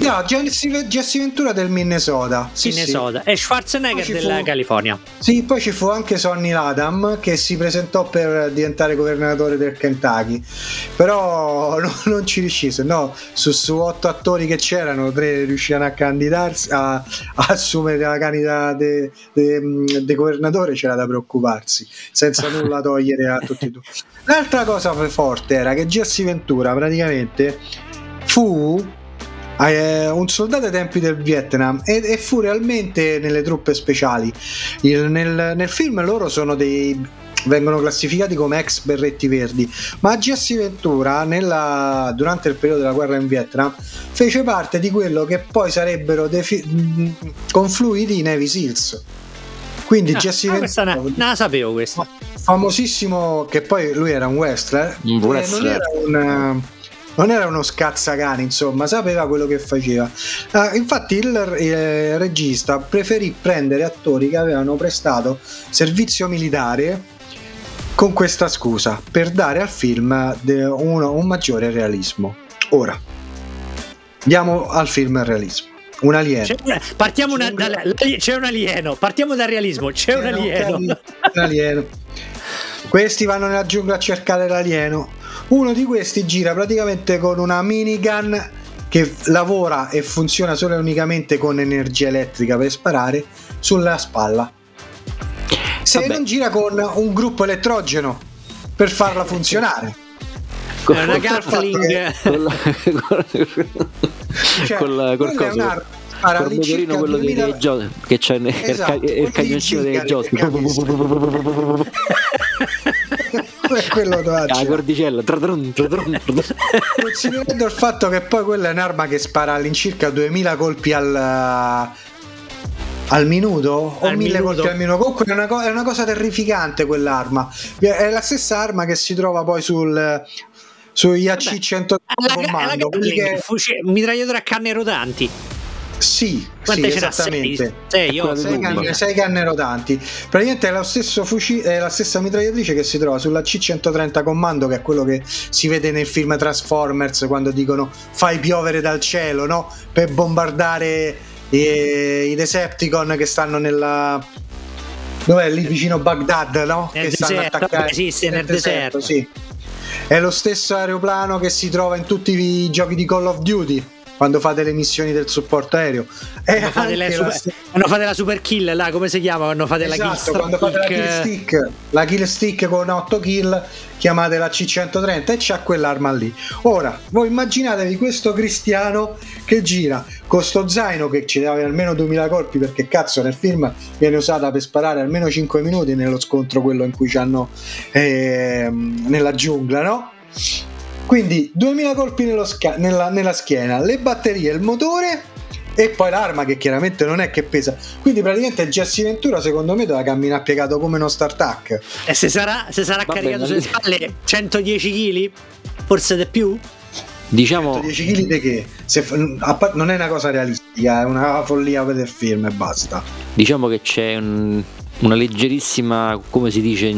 no, Jesse Ventura del Minnesota. Sì, Minnesota. Sì. e Schwarzenegger della fu, California. Sì poi ci fu anche Sonny Ladam che si presentò per diventare governatore del Kentucky. Però no, non ci riuscì se no su, su, otto attori che c'erano tre riuscivano a candidarsi a, a assumere la candidata di governatore c'era da preoccuparsi senza nulla togliere a tutti e due. L'altra cosa forte era che Jesse Ventura praticamente fu eh, un soldato ai tempi del Vietnam e, e fu realmente nelle truppe speciali. Il, nel, nel film loro sono dei vengono classificati come ex berretti verdi, ma Jesse Ventura nella, durante il periodo della guerra in Vietnam fece parte di quello che poi sarebbero defi- confluiti i Navy Seals. Quindi ah, Jesse ah, Ventura non la sapevo questa. Famosissimo che poi lui era un wrestler, un wrestler. non era un non era uno scazzacani, insomma, sapeva quello che faceva. Uh, infatti il, il regista preferì prendere attori che avevano prestato servizio militare con questa scusa per dare al film uno, un maggiore realismo. Ora, andiamo al film realismo. Un alieno. C'è, partiamo c'è, una, un... Da, c'è un alieno, partiamo dal realismo, c'è, c'è un alieno. Un alieno. Questi vanno nella giungla a cercare l'alieno. Uno di questi gira praticamente con una minigun che lavora e funziona solo e unicamente con energia elettrica per sparare sulla spalla se Vabbè. non gira con un gruppo elettrogeno per farla funzionare. È una Gatling cioè, col, col coso. Spara col motorino quello 2000... dei giochi che c'è esatto, il cagnoncino dei giochi quello da la cordicella considerando il fatto che poi quella è un'arma che spara all'incirca 2000 colpi al al minuto? O al mille minuto. colpi al minuto? Comunque è una, co- è una, cosa terrificante quell'arma. È la stessa arma che si trova poi sul sugli AC-100 comando che... mitragliatore a canne rotanti sì, sì esattamente. Sei, sei, sei, canne, sei, canne, rotanti. Praticamente è, lo stesso fucile, è la stessa mitragliatrice che si trova sulla C130 Commando, che è quello che si vede nel film Transformers quando dicono fai piovere dal cielo, no? Per bombardare i, i Decepticon che stanno nella dov'è lì vicino Baghdad no? Nel che stanno attaccando esiste nel, nel deserto, deserto. Sì. è lo stesso aeroplano che si trova in tutti i giochi di Call of Duty quando fate le missioni del supporto aereo. Quando fate, la super, st- quando fate la super kill, là, come si chiama? Quando fate esatto, la kill stick. quando fate la kill stick, la kill stick con 8 kill, chiamate la C130 e c'ha quell'arma lì. Ora, voi immaginatevi questo cristiano che gira con sto zaino che ci dava almeno 2000 colpi perché cazzo nel film viene usata per sparare almeno 5 minuti nello scontro quello in cui ci hanno eh, nella giungla, no? Quindi 2000 colpi sca- nella, nella schiena, le batterie, il motore e poi l'arma che chiaramente non è che pesa. Quindi praticamente Jesse Ventura secondo me doveva camminare piegato come uno StarTac. E se sarà, se sarà Vabbè, caricato sulle spalle 110 kg? Forse di più? Diciamo 110 kg di che? Se, non è una cosa realistica, è una follia per il film e basta. Diciamo che c'è un, una leggerissima, come si dice,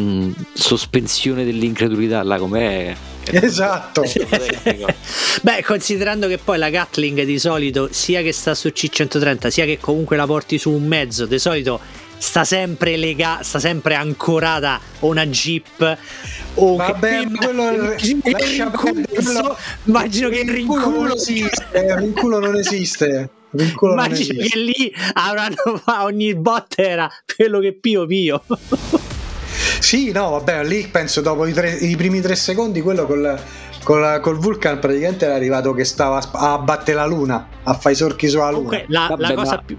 sospensione dell'incredulità là com'è Esatto. Beh, considerando che poi la Gatling di solito, sia che sta su C130, sia che comunque la porti su un mezzo, di solito sta sempre legata, sta sempre ancorata a una Jeep. O Vabbè, che... quello rinculo, immagino che il rinculo non esiste. Il rinculo non esiste. Immagino che lì avranno ogni botta era quello che pio pio. Sì, no, vabbè, lì penso dopo i, tre, i primi tre secondi quello col, col, col, Vulcan praticamente era arrivato che stava a battere la luna, a fare i sorchi sulla luna. Comunque, la, vabbè, la cosa più...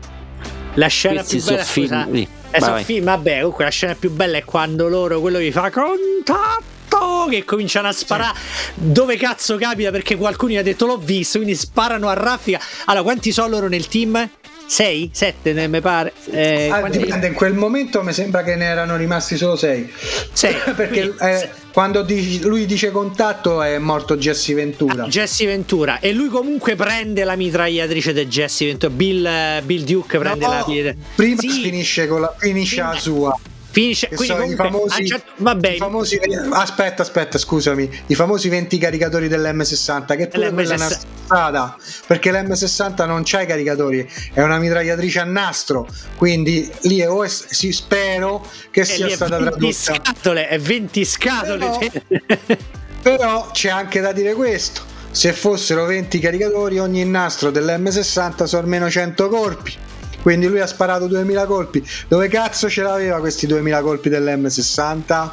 La scena più bella, scusa, film, è vai, film, vabbè, comunque la scena più bella è quando loro, quello gli fa contatto che cominciano a sparare sì. dove cazzo capita perché qualcuno gli ha detto l'ho visto quindi sparano a raffica allora quanti sono loro nel team? 6, 7 mi pare. Eh, ah, dipende, in quel momento mi sembra che ne erano rimasti solo 6. 6 perché eh, quando dici, lui dice contatto è morto Jesse Ventura. Ah, Jesse Ventura e lui comunque prende la mitragliatrice di Jesse Ventura. Bill, Bill Duke prende no, la Prima sì. finisce, con la, finisce la sua. Finisce, quindi sono i famosi, certo, vabbè. I famosi, aspetta, aspetta, scusami, i famosi 20 caricatori dell'M60 che pure quella è una strada, perché l'M60 non c'ha i caricatori, è una mitragliatrice a nastro, quindi lì è, o è, sì, spero che e sia stata tradotta. Scatole, è 20 scatole. Però, però c'è anche da dire questo. Se fossero 20 caricatori, ogni nastro dell'M60 sono almeno 100 colpi quindi lui ha sparato 2000 colpi. Dove cazzo ce l'aveva questi 2000 colpi dell'M60?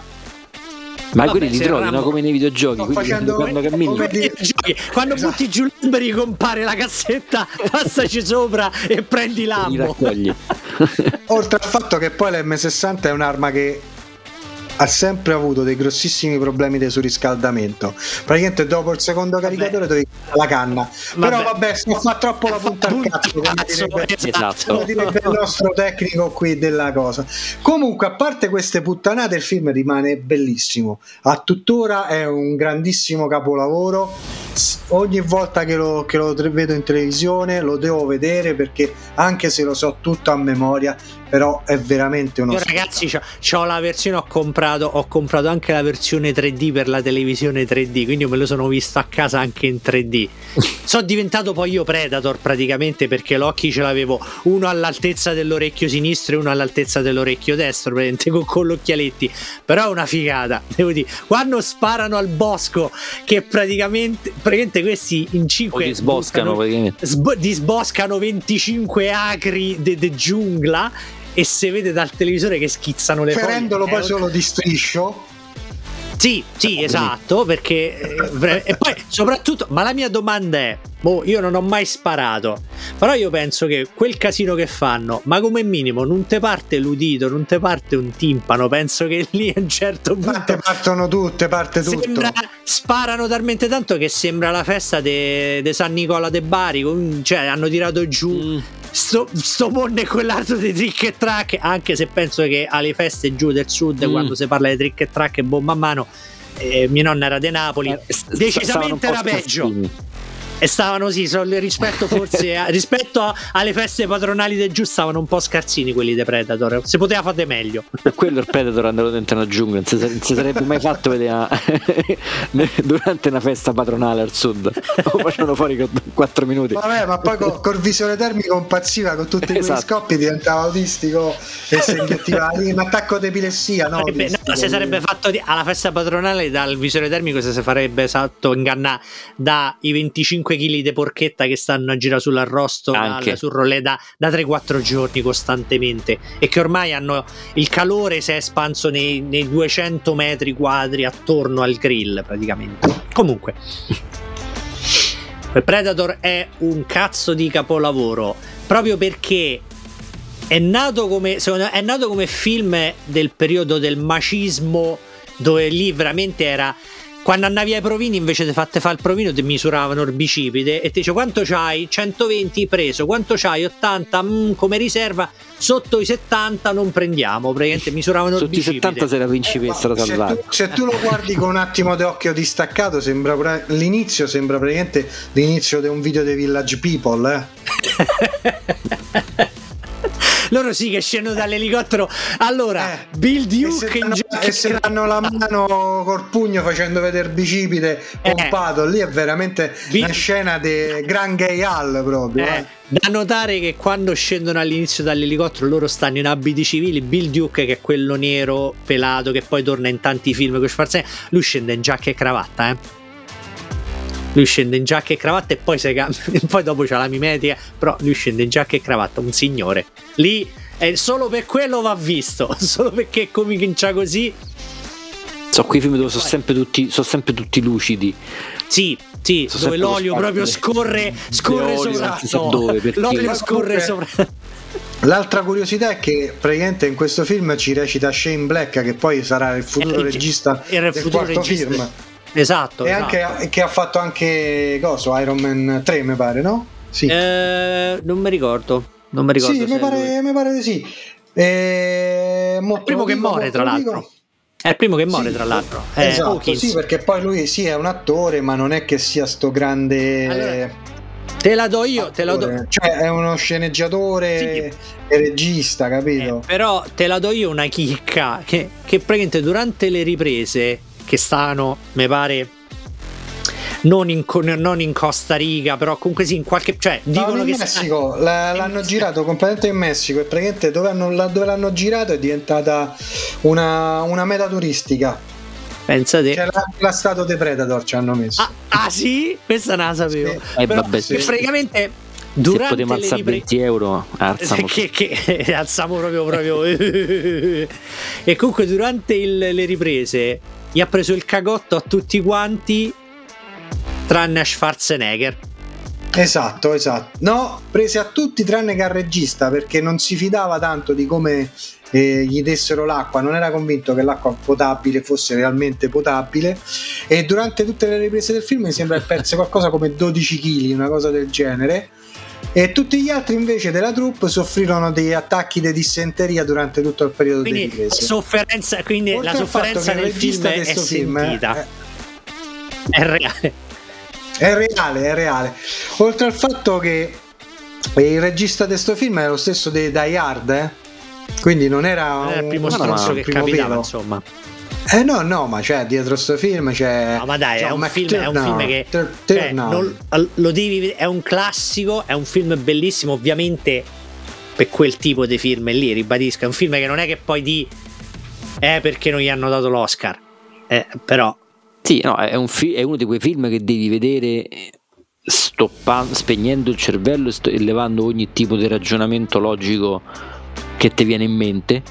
Ma Vabbè, quelli li trovi no? come nei videogiochi. Facendo quando cammini. Quando esatto. butti giù l'albero compare la cassetta, passaci sopra e prendi l'ammo. Oltre al fatto che poi l'M60 è un'arma che ha sempre avuto dei grossissimi problemi di surriscaldamento. Praticamente dopo il secondo caricatore dovevi la canna. Vabbè. Però vabbè, sto fa troppo la punta al cazzo, come direbbe, esatto. direbbe il nostro tecnico qui della cosa. Comunque, a parte queste puttanate, il film rimane bellissimo. A tuttora è un grandissimo capolavoro. Ogni volta che lo, che lo vedo in televisione lo devo vedere perché anche se lo so tutto a memoria però è veramente uno io ragazzi ho la versione ho comprato ho comprato anche la versione 3D per la televisione 3D quindi me lo sono visto a casa anche in 3D sono diventato poi io Predator praticamente perché l'occhio ce l'avevo. Uno all'altezza dell'orecchio sinistro e uno all'altezza dell'orecchio destro praticamente con, con l'occhialetti però è una figata devo dire. Quando sparano al bosco che praticamente praticamente questi in 5 disboscano praticamente. sb- disboscano 25 acri di giungla e se vede dal televisore che schizzano le Ferendolo poi solo di striscio. Sì, sì, esatto, perché eh, e poi soprattutto, ma la mia domanda è, boh, io non ho mai sparato, però io penso che quel casino che fanno, ma come minimo non te parte l'udito, non te parte un timpano, penso che lì a un certo punto ma te partono tutte, parte tutto. Sembra, sparano talmente tanto che sembra la festa di San Nicola de Bari, cioè hanno tirato giù mm sto, sto monne quell'altro di trick e track, anche se penso che alle feste giù del sud, mm. quando si parla di trick e track e bomba a mano, eh, mia nonna era di Napoli, eh, decisamente era peggio e stavano sì, rispetto forse a, rispetto a, alle feste patronali del giù stavano un po' scarsini quelli dei Predator. Si poteva fare meglio. Quello il Predator è andato dentro una giungla non si, non si sarebbe mai fatto vedere durante una festa patronale al sud. Lo facevano fuori con 4 minuti. Vabbè ma poi col, col visore termico impazziva con tutti quei esatto. scoppi diventava autistico e si inghiotteva lì un attacco d'epilessia no? Beh, no si sarebbe fatto di, alla festa patronale dal visore termico si farebbe esatto ingannare dai 25 5 kg di porchetta che stanno a girare sull'arrosto al, sul rollè da, da 3-4 giorni costantemente e che ormai hanno il calore si è espanso nei, nei 200 metri quadri attorno al grill praticamente. Comunque Predator è un cazzo di capolavoro proprio perché è nato come, è nato come film del periodo del macismo dove lì veramente era quando andavi ai provini invece di fatte fare il provino ti misuravano il bicipite e ti dice quanto c'hai? 120 preso, quanto c'hai? 80 mm, come riserva, sotto i 70 non prendiamo, praticamente misuravano il bicipite. Sotto i 70 sei la principessa eh, se, tu, se tu lo guardi con un attimo d'occhio distaccato sembra l'inizio sembra praticamente l'inizio di un video dei Village People, eh. loro sì che scendono dall'elicottero. Allora, eh, Bill Duke se, danno, e se danno la mano col pugno facendo vedere bicipite pompato, eh. lì è veramente Bill... una scena di Gran Gay Hall proprio. Eh. eh. Da notare che quando scendono all'inizio dall'elicottero loro stanno in abiti civili. Bill Duke, che è quello nero pelato che poi torna in tanti film con Schwarzenegger, lui scende in giacca e cravatta, eh lui scende in giacca e cravatta e poi, cambia, poi dopo c'ha la mimetica, però lui scende in giacca e cravatta, un signore. Lì è solo per quello va visto, solo perché comincia così. So, quei film dove sono sempre tutti, sono sempre tutti lucidi. Sì, sì, sono dove l'olio proprio scorre, scorre sopra. No, dove, l'olio scorre sopra. L'altra curiosità è che praticamente in questo film ci recita Shane Black, che poi sarà il futuro il, regista il del futuro quarto regista. film. Esatto. E esatto. Anche, che ha fatto anche coso, Iron Man 3, mi pare, no? Sì. Eh, non mi ricordo. Non mi ricordo. Sì, mi pare, mi pare, di sì. Eh, è il primo che muore, tra l'altro. Dico. È il primo che muore, sì, tra l'altro. Esatto, sì, perché poi lui sì è un attore, ma non è che sia sto grande. Allora, Te la do io, te la do. Cioè, è uno sceneggiatore sì. e regista, capito? Eh, però te la do io una chicca che, che praticamente durante le riprese che stanno, mi pare, non in, non in, Costa Rica, però comunque sì, in qualche. Cioè, dicono in che Messico sta... l'hanno girato completamente in Messico e praticamente dove, hanno, dove l'hanno girato è diventata una, una meta turistica. Pensate. C'è la, la stato dei Predator ci hanno messo. Ah, ah sì? Questa non la sapevo. Sì. Eh, Però, vabbè, sì. praticamente durante Se potremmo alzare ripre... 20 euro alziamo che, che, alziamo proprio proprio e comunque durante il, le riprese gli ha preso il cagotto a tutti quanti tranne a Schwarzenegger Esatto, esatto. No, prese a tutti tranne che al regista perché non si fidava tanto di come eh, gli dessero l'acqua, non era convinto che l'acqua potabile fosse realmente potabile e durante tutte le riprese del film mi sembra che perse qualcosa come 12 kg, una cosa del genere. E tutti gli altri invece della troupe soffrirono degli attacchi di dissenteria durante tutto il periodo quindi, di riprese. Sofferenza, quindi Oltre la sofferenza nel film è sentita. È, è reale. È reale, è reale. Oltre al fatto che il regista di questo film è lo stesso di Die Hard, eh? quindi non era, non era il primo stronzo che capitava, pelo. insomma. Eh no, no, ma c'è dietro sto film c'è. No, ma dai, è un, film, è un, film, che. Cioè, non, lo devi È un classico, è un film bellissimo, ovviamente. Per quel tipo di film lì, ribadisco. È un film che non è che poi di. Eh, perché non gli hanno dato l'Oscar. Eh, però sì, no, è, un fi- è uno di quei film che devi vedere stoppando, spegnendo il cervello e, e levando ogni tipo di ragionamento logico che ti viene in mente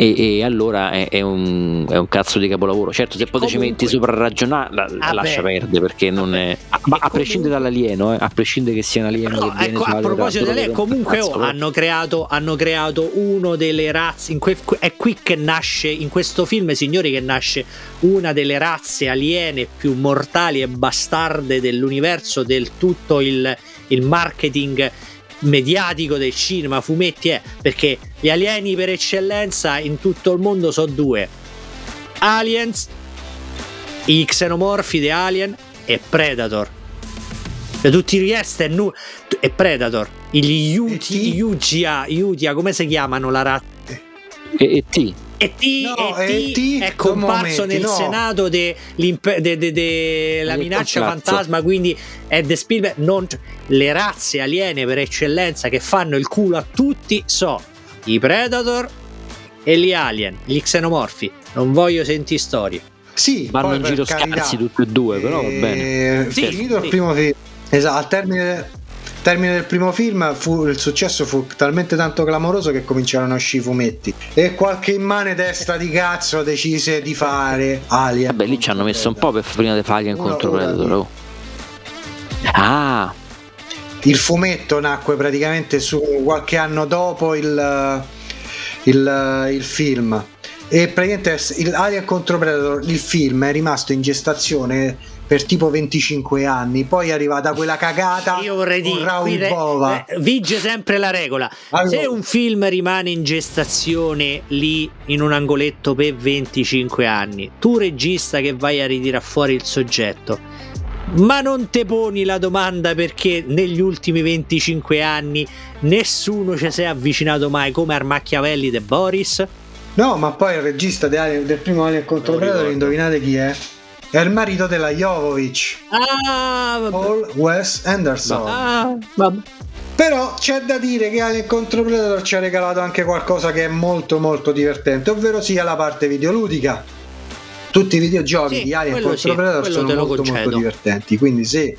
e, e allora è, è, un, è, un, cazzo di capolavoro. Certo, se poi comunque, ci metti sopra a ragionare, la, la lascia perdere perché non è. Ah, ma a prescindere dall'alieno, eh, a prescindere che sia un alieno. No, che ecco, a proposito dell'alieno, comunque cazzo, oh, hanno, creato, hanno, creato, uno delle razze. Que, è qui che nasce, in questo film, signori, che nasce una delle razze aliene più mortali e bastarde dell'universo, del tutto il, il marketing mediatico del cinema, fumetti è perché gli alieni per eccellenza in tutto il mondo sono due: Aliens, i xenomorfi di Alien e Predator. E tutti i resti è, nu- è Predator. Gli Yugia, Yugia, come si chiamano la razza? E, e T. E T, no, e T è comparso momenti, nel no. Senato della de, de, de, minaccia fantasma, quindi è The Spielberg. Non, le razze aliene per eccellenza che fanno il culo a tutti sono i Predator e gli Alien, gli xenomorfi. Non voglio sentire storie. Sì, vanno in giro scarsi tutti e due, però va bene. Eh, sì, finito sì. il primo film. Esatto, al termine termine del primo film fu, il successo fu talmente tanto clamoroso che cominciarono a uscire i fumetti e qualche immane testa di cazzo decise di fare Alien. Vabbè, lì ci hanno messo un po' per prima di fare Alien contro Predator. Oh. Ah! Il fumetto nacque praticamente su qualche anno dopo il, il, il film e praticamente il Alien contro Predator il film è rimasto in gestazione per tipo 25 anni, poi è arrivata quella cagata Io vorrei dire, re, eh, vige sempre la regola. Allora. Se un film rimane in gestazione lì in un angoletto per 25 anni, tu regista che vai a ritirare fuori il soggetto, ma non te poni la domanda perché negli ultimi 25 anni nessuno ci si è avvicinato mai come Armacchiavelli de Boris? No, ma poi il regista del primo Alien contro Predator, indovinate chi è? È il marito della Jovovic. Ah, Paul Wes Anderson. Ah, vabbè. Però c'è da dire che Alien contro Predator ci ha regalato anche qualcosa che è molto molto divertente, ovvero sia la parte videoludica. Tutti i videogiochi sì, di Alien contro sì, Predator sono molto molto divertenti, quindi se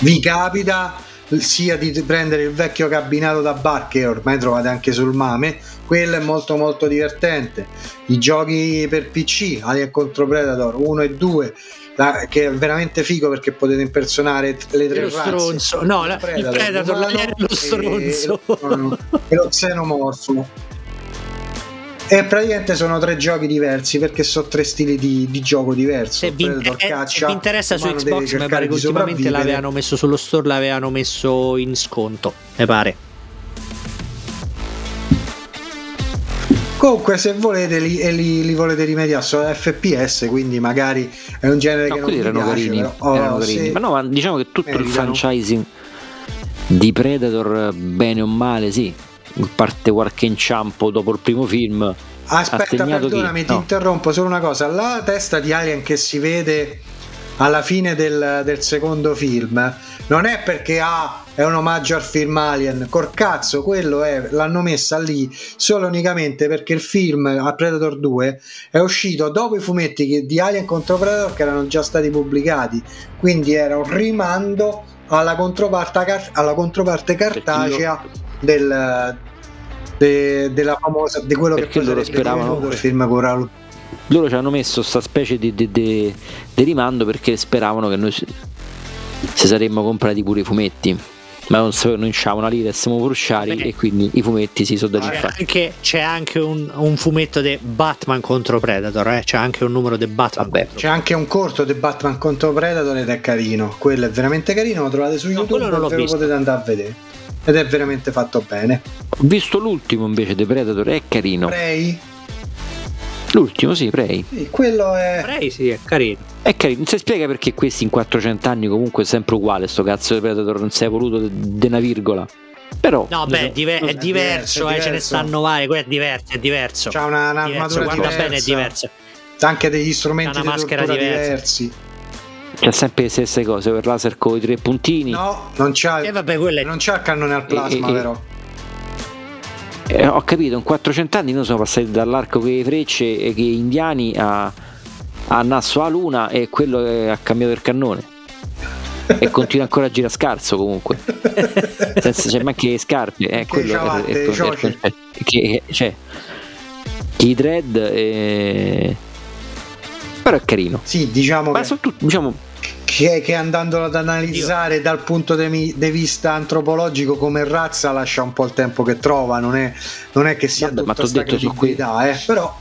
vi capita sia di prendere il vecchio cabinato da bar che ormai trovate anche sul Mame, quello è molto molto divertente. I giochi per PC, Alien contro Predator 1 e 2, la, che è veramente figo perché potete impersonare le tre lo razze. Stronzo. No, la, Predator, il Predator, lo stronzo. E, e, lo, e lo xenomorfo. E praticamente sono tre giochi diversi perché sono tre stili di, di gioco diversi. Se, vi, caccia, se vi interessa su Xbox, mi pare che ultimamente l'avevano messo sullo store, l'avevano messo in sconto. Mi pare. Comunque, se volete, li, li, li volete rimediare su FPS, quindi magari è un genere no, che non mi erano piace, carini, però, oh, erano carini. Ma no, ma diciamo che tutto meritano. il franchising di Predator, bene o male, sì, parte qualche inciampo dopo il primo film. Aspetta, perdonami, chi? ti no. interrompo solo una cosa. La testa di Alien che si vede alla fine del, del secondo film non è perché ah, è un omaggio al film Alien, col cazzo, quello è, l'hanno messa lì solo unicamente perché il film a Predator 2 è uscito dopo i fumetti di Alien contro Predator che erano già stati pubblicati, quindi era un rimando alla controparte, alla controparte cartacea del, de, della famosa di quello perché che loro speravano il film con loro ci hanno messo questa specie di, di, di, di, rimando perché speravano che noi si, si saremmo comprati pure i fumetti. Ma non, non c'ha una lira e siamo frusciari e quindi i fumetti si sono da c'è anche, c'è anche un, un fumetto di Batman contro Predator eh? c'è anche un numero di Batman Vabbè, c'è anche un corto di Batman contro Predator ed è carino. Quello è veramente carino lo trovate su YouTube no, e ve lo potete andare a vedere ed è veramente fatto bene ho visto l'ultimo invece di Predator è carino Prey L'ultimo, sì, Prey. Sì, quello è. Prey, sì, è carino. È carino. Non si spiega perché questi in 400 anni comunque è sempre uguale. Sto cazzo di Predator non si è voluto di una virgola. Però. No, beh, è, diver- è, diverso, è, diverso, eh, ce ne stanno vari. Quello è diverso, è diverso. C'ha una, un'armatura Guarda bene, è diverso. Anche degli strumenti una maschera diversi. C'è sempre le stesse cose per laser con i tre puntini. No, non c'ha, eh, vabbè, è... non c'ha il cannone al plasma, e, però. Eh, ho capito, in 400 anni noi siamo passati dall'arco con le frecce e che indiani a, a Nasso a Luna e quello ha cambiato il cannone. e continua ancora a girare scarso comunque senza c'è neanche le scarpe eh, quello è, è, è, è, che, cioè, i dread è... però è carino sì diciamo ma che... soprattutto diciamo che, che andandolo ad analizzare Io. dal punto di vista antropologico come razza lascia un po' il tempo che trova, non è, non è che sia Vabbè, tutta questa credibilità, eh, però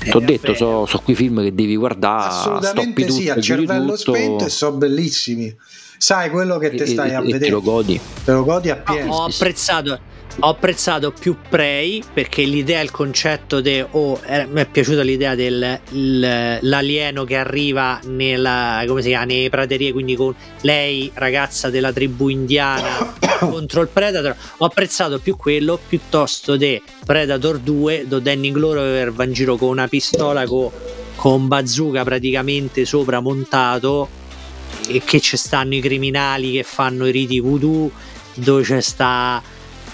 ti ho detto, sono so quei film che devi guardare. Assolutamente sì, a cervello tutto. spento e sono bellissimi. Sai quello che te stai e, a vedere. Te lo godi. Te lo godi appieno. Ho apprezzato ho apprezzato più Prey perché l'idea, il concetto di oh, eh, mi è piaciuta l'idea dell'alieno che arriva nella, come si chiama, nelle praterie, quindi con lei, ragazza della tribù indiana, contro il Predator. Ho apprezzato più quello piuttosto di Predator 2, dove Danny Glover va in giro con una pistola con, con bazooka praticamente sopra montato e che ci stanno i criminali che fanno i riti voodoo, dove c'è sta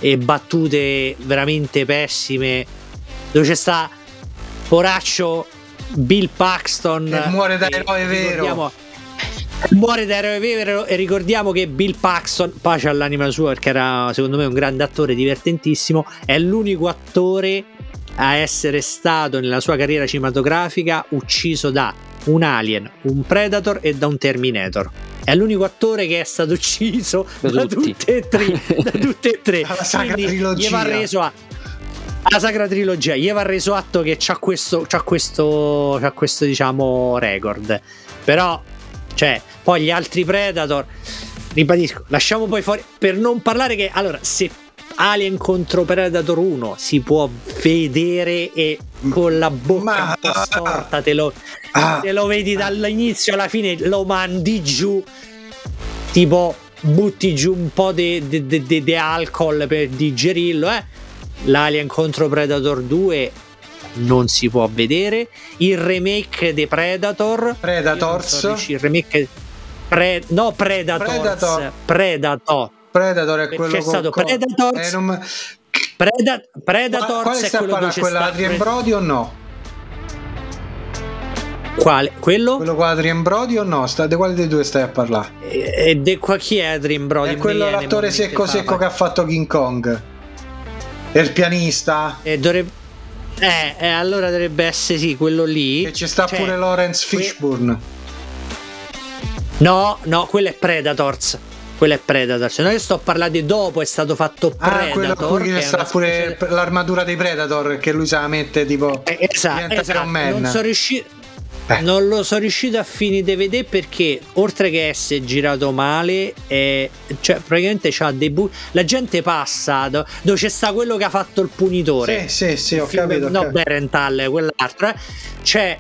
e battute veramente pessime dove c'è sta poraccio Bill Paxton che muore da eroe vero. muore da eroe vero e ricordiamo che Bill Paxton pace all'anima sua perché era secondo me un grande attore divertentissimo è l'unico attore a essere stato nella sua carriera cinematografica ucciso da un alien, un predator e da un terminator è l'unico attore che è stato ucciso da, da tutte e tre. da tutte e tre. La sacra Quindi trilogia. Gli va reso a la sacra trilogia gli va reso atto che c'ha questo, c'ha questo, c'ha questo diciamo record. Però, cioè, poi gli altri Predator, ribadisco, lasciamo poi fuori per non parlare che allora, se Alien contro Predator 1 si può vedere e con la bocca Ma... un po' storta te lo, ah. te lo vedi dall'inizio alla fine lo mandi giù tipo butti giù un po' di alcol per digerirlo eh. l'Alien contro Predator 2 non si può vedere il remake di Predator Predators so, il remake pre, no Predators Predator. Predator Predator è quello c'è con, stato con, Predators eh, non... Preda, Predators quale sta quello parlando? Quella Adrien Brody o no? Quale? Quello? Quello con Adrien Brody o no? Sta, di quale dei due stai a parlare? E, de qua chi è Adrien Brody? È quello l'attore secco secco che ha fatto King Kong. È il pianista. E dovrebbe... Eh, eh, allora dovrebbe essere sì, quello lì. E ci sta cioè, pure Lawrence Fishburne. No, no, quello è Predators quello è Predator. Se no, io sto parlando di dopo, è stato fatto Predator. Ah, quello che sta pure l'armatura dei Predator che lui se la mette tipo. Eh, esatto, esatto. Non sono riuscito. Eh. Non lo sono riuscito a finire di vedere perché oltre che essere girato male, eh, cioè praticamente c'ha dei bu- la gente passa do- dove c'è sta quello che ha fatto il punitore. Sì, sì, sì, ho capito. No, Berental, quell'altro. Eh. Cioè,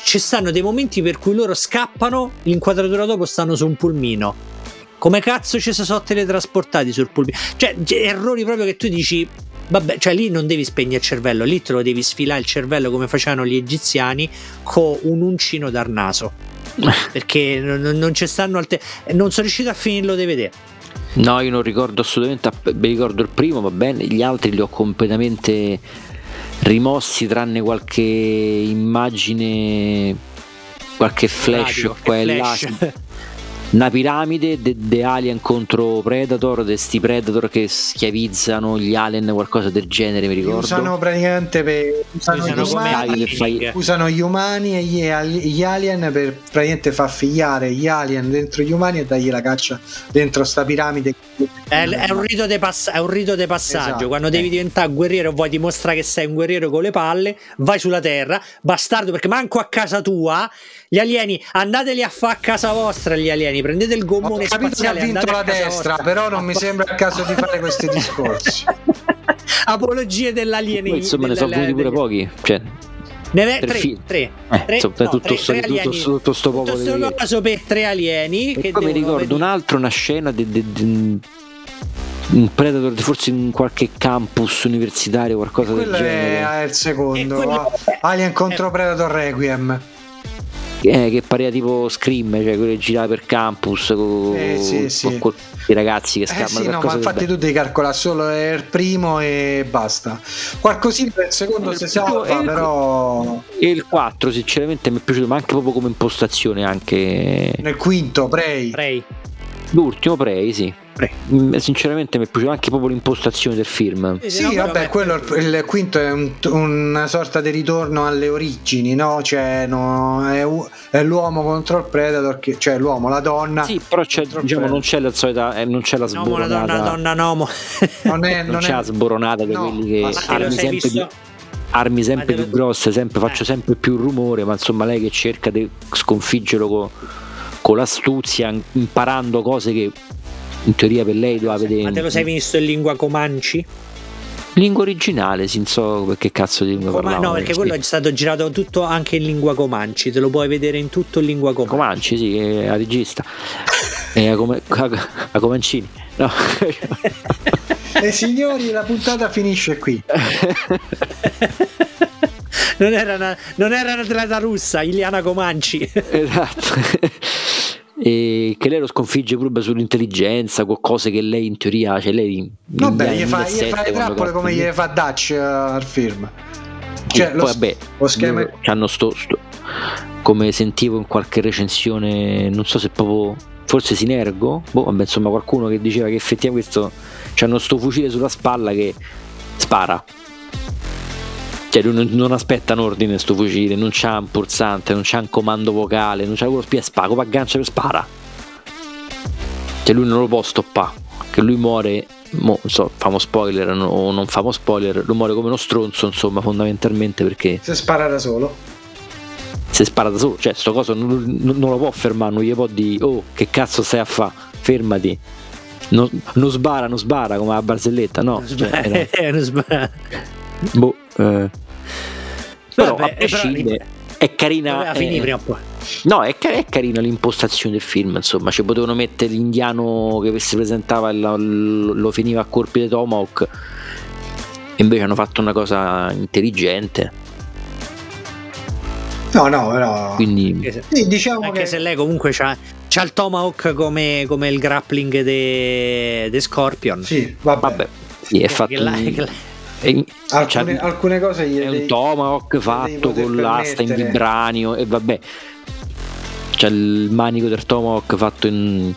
ci stanno dei momenti per cui loro scappano, l'inquadratura dopo stanno su un pulmino. Come cazzo ci si sono teletrasportati sul pulmino? Cioè, errori proprio che tu dici Vabbè, cioè lì non devi spegnere il cervello, lì te lo devi sfilare il cervello come facevano gli egiziani con un uncino dal naso. perché non, non ci stanno alte... non sono riuscito a finirlo di vedere. No, io non ricordo assolutamente, mi ricordo il primo, va bene, gli altri li ho completamente rimossi tranne qualche immagine, qualche flash Radio, qua e là una piramide de, Alien contro Predator, di sti Predator che schiavizzano gli alien, qualcosa del genere, mi ricordo. Usano praticamente per, usano, usano, gli umani, fai... usano gli umani e gli, gli, alien per praticamente far figliare gli alien dentro gli umani e dargli la caccia dentro sta piramide. È, è, un, rito de pass- è un rito di passaggio. Esatto. Quando devi diventare guerriero, vuoi dimostrare che sei un guerriero con le palle, vai sulla terra, bastardo, perché manco a casa tua gli alieni, andateli a fare a casa vostra gli alieni, prendete il gommone Ho capito spaziale. che ha vinto la destra, vostra. però non mi sembra il caso di fare questi discorsi. Apologie dell'alieni. Poi, insomma, ne sono venuti pure pochi. Cioè, ne ve, tre, tre, tre, eh, tre, no, tutto, tre, sto, tre tutto, tutto, tutto sto popolo tutto sto caso per tre alieni e che poi mi ricordo venire. un'altra una scena di, di, di un Predator forse in qualche campus universitario qualcosa del genere è il secondo. Quello... Alien contro Predator Requiem eh, che pareva tipo Scream, cioè quello che girava per campus con, eh, sì, sì. con i ragazzi che scappano. Eh sì, no, ma infatti tu devi calcolare solo il primo e basta. Qualcosina per il secondo si salva, però. E il 4, sinceramente, mi è piaciuto, ma anche proprio come impostazione. Anche nel quinto, Prey. Prey. L'ultimo Prey, sì. Mm, sinceramente mi è piaciuta anche proprio l'impostazione del film. Sì, sì vabbè, quello il, quinto è un, una sorta di ritorno alle origini, no? Cioè, no, è, è, l'uomo contro il predator, che, cioè l'uomo, la donna. Sì, però diciamo, non c'è la solita, eh, non c'è la sboronata. No, la donna, donna, nomo. Non, è, non, non c'è è... la sboronata di no, quelli che armi sempre più armi sempre più grosse, sempre, faccio eh. sempre più rumore, ma insomma lei che cerca di sconfiggerlo con, con l'astuzia, imparando cose che in teoria per lei doveva vedere. Ma te lo sei visto in lingua Comanci? Lingua originale, non so perché cazzo di lingua Coma- No, perché quello è stato girato tutto anche in lingua Comanci, te lo puoi vedere in tutto in lingua Comanci. Comanci, sì, è la regista. è a, come, a, a Comancini. No. e signori, la puntata finisce qui. non era una, non era un'atleta russa, Iliana Comanci. esatto e che lei lo sconfigge pure sull'intelligenza, con cose che lei in teoria, cioè lei Vabbè, gli fa, gli fa le trappole come gli fa Dutch uh, al film. Cioè, lo, poi, vabbè, lo schema hanno sto, sto, come sentivo in qualche recensione, non so se proprio forse Sinergo, boh, vabbè, insomma qualcuno che diceva che effettivamente questo hanno sto fucile sulla spalla che spara cioè lui non, non aspetta un ordine sto fucile, non c'ha un pulsante, non c'ha un comando vocale, non c'ha quello spia spago, va aggancia e spara. Cioè lui non lo può stoppare, che lui muore, mo, so, famo spoiler o non famo spoiler, lui muore come uno stronzo, insomma, fondamentalmente perché... Se spara da solo. Se spara da solo, cioè sto coso non, non, non lo può fermare, non gli può dire, oh, che cazzo stai a fare? Fermati. Non, non sbara, non sbara come la barzelletta, no. Non sbara, cioè, no. non sbara. Boh, eh. Però Vabbè, a prescindere è carina. È, prima o poi. No, è, è, carina l'impostazione del film, insomma, ci potevano mettere l'indiano che si presentava e lo, lo finiva a colpi di Tomahawk, invece hanno fatto una cosa intelligente. No, no, però. Quindi, anche se, sì, diciamo anche che... se lei comunque c'ha, c'ha il Tomahawk come, come il grappling di Scorpion. Sì, vabbè. vabbè sì, è fatto. Che la, che la, e, alcune, alcune, cose è un tomahawk fatto con l'asta in vibranio e vabbè. C'è il manico del tomahawk fatto in,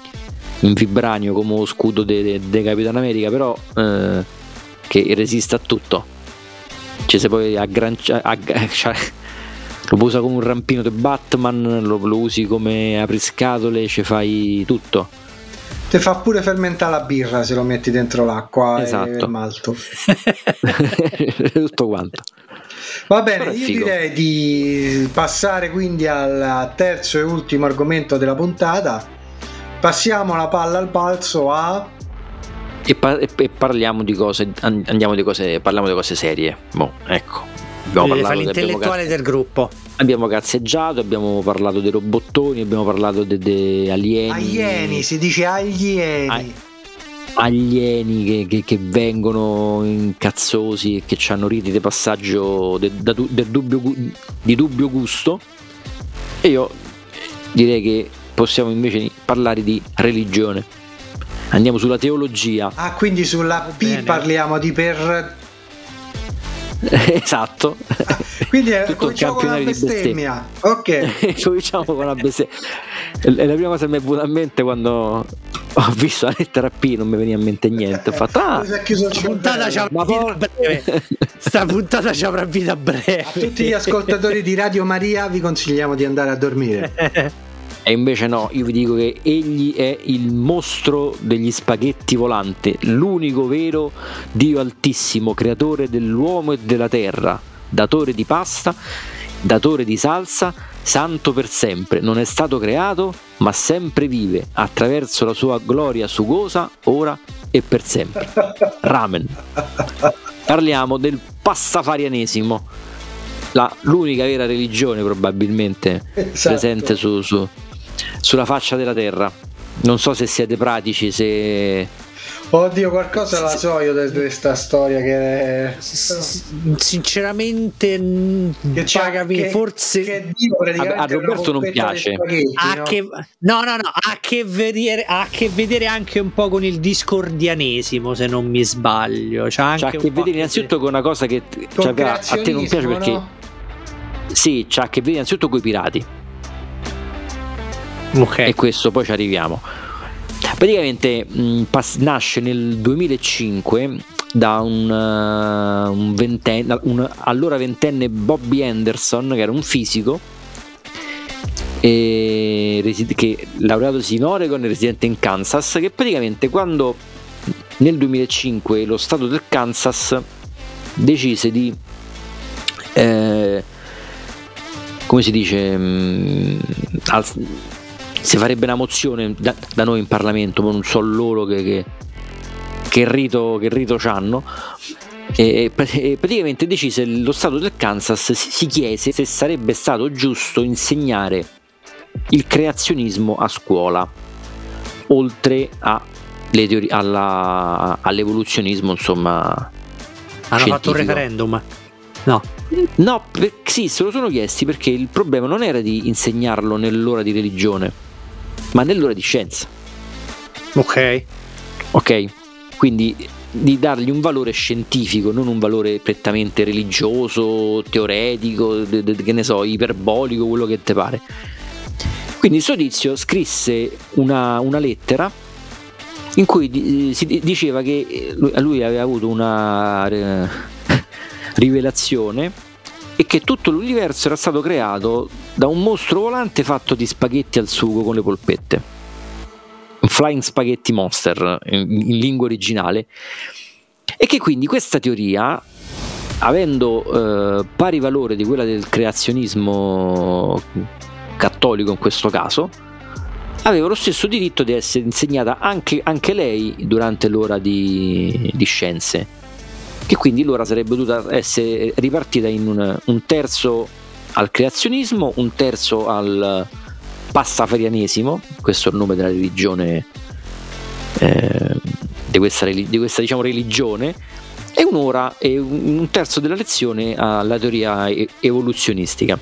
in vibranio come scudo di Capitan America però eh, che resiste a tutto. Cioè se poi aggrancia, agg- cioè, lo usare come un rampino di Batman lo, lo usi come apriscatole ci fai tutto Ti fa pure fermentare la birra se lo metti dentro l'acqua esatto. e il malto. Tutto quanto. Va bene, io direi di passare quindi al terzo e ultimo argomento della puntata. Passiamo la palla al balzo a e, pa- e, parliamo di cose andiamo di cose parliamo di cose serie boh, ecco abbiamo parlato l'intellettuale del gruppo abbiamo cazzeggiato abbiamo parlato dei robottoni abbiamo parlato dei de alieni. Alieni si dice alieni. A- alieni che, che, che, vengono incazzosi e che hanno riti di passaggio de, de, de dubbio, di dubbio gusto. E io direi che possiamo invece parlare di religione. Andiamo sulla teologia. Ah quindi sulla P parliamo di per esatto. Ah, quindi è, cominciamo con la bestemmia. ok. Cominciamo con la bestemmia. È la prima cosa che mi è venuta a mente quando ho visto la lettera P non mi veniva in mente niente. Ho fatto ah sta puntata c'ha una vita breve. Sta puntata c'ha una vita breve. A tutti gli ascoltatori di Radio Maria vi consigliamo di andare a dormire E invece no, io vi dico che egli è il mostro degli spaghetti volante, l'unico vero Dio altissimo, creatore dell'uomo e della terra, datore di pasta, datore di salsa, santo per sempre, non è stato creato, ma sempre vive attraverso la sua gloria sugosa, ora e per sempre. Ramen. Parliamo del pastafarianesimo, la, l'unica vera religione probabilmente esatto. presente su, su, sulla faccia della terra. Non so se siete pratici, se... Oddio, qualcosa la so io di questa storia che... Sinceramente, che pagami che, forse... Che a, a, Roberto non piace. Ha no? Che, no, no, no, ha che, vedere, ha a che vedere anche un po' con il discordianesimo, se non mi sbaglio. C'ha, c'ha a che vedere innanzitutto con una cosa che cioè, a te non piace perché... No? Sì, c'ha a che vedere innanzitutto con i pirati Okay. E questo poi ci arriviamo. Praticamente mh, pass- nasce nel 2005 da un, uh, un, ventenne, un allora ventenne Bobby Anderson, che era un fisico, e, che laureatosi in Oregon e residente in Kansas, che praticamente quando nel 2005 lo stato del Kansas decise di eh, come si dice mh, al, si farebbe una mozione da, da noi in Parlamento, ma non so loro che, che, che rito, che rito hanno. E, e praticamente decise lo Stato del Kansas si, si chiese se sarebbe stato giusto insegnare il creazionismo a scuola, oltre a teorie, alla, all'evoluzionismo, insomma. Hanno scientifico. fatto un referendum. No. No, per, sì, se lo sono chiesti perché il problema non era di insegnarlo nell'ora di religione, ma nell'ora di scienza. Ok. Ok, quindi di dargli un valore scientifico, non un valore prettamente religioso, teoretico, che ne so, iperbolico, quello che ti pare. Quindi il suo tizio scrisse una, una lettera in cui si diceva che lui aveva avuto una eh, rivelazione e che tutto l'universo era stato creato da un mostro volante fatto di spaghetti al sugo con le polpette. Flying Spaghetti Monster in, in lingua originale. E che quindi questa teoria, avendo eh, pari valore di quella del creazionismo cattolico in questo caso, aveva lo stesso diritto di essere insegnata anche, anche lei durante l'ora di, di scienze che quindi l'ora sarebbe dovuta essere ripartita in un, un terzo al creazionismo, un terzo al pastafarianesimo, questo è il nome della religione, eh, di questa, di questa diciamo, religione, e un'ora e un terzo della lezione alla teoria evoluzionistica.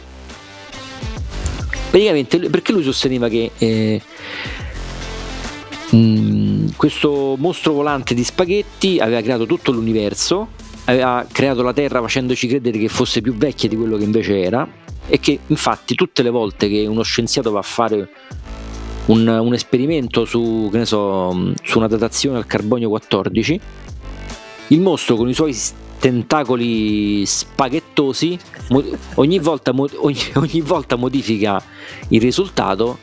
Praticamente perché lui sosteneva che eh, mh, questo mostro volante di spaghetti aveva creato tutto l'universo aveva creato la Terra facendoci credere che fosse più vecchia di quello che invece era e che infatti tutte le volte che uno scienziato va a fare un, un esperimento su, so, su una datazione al carbonio 14 il mostro con i suoi tentacoli spaghettosi ogni volta, ogni, ogni volta modifica il risultato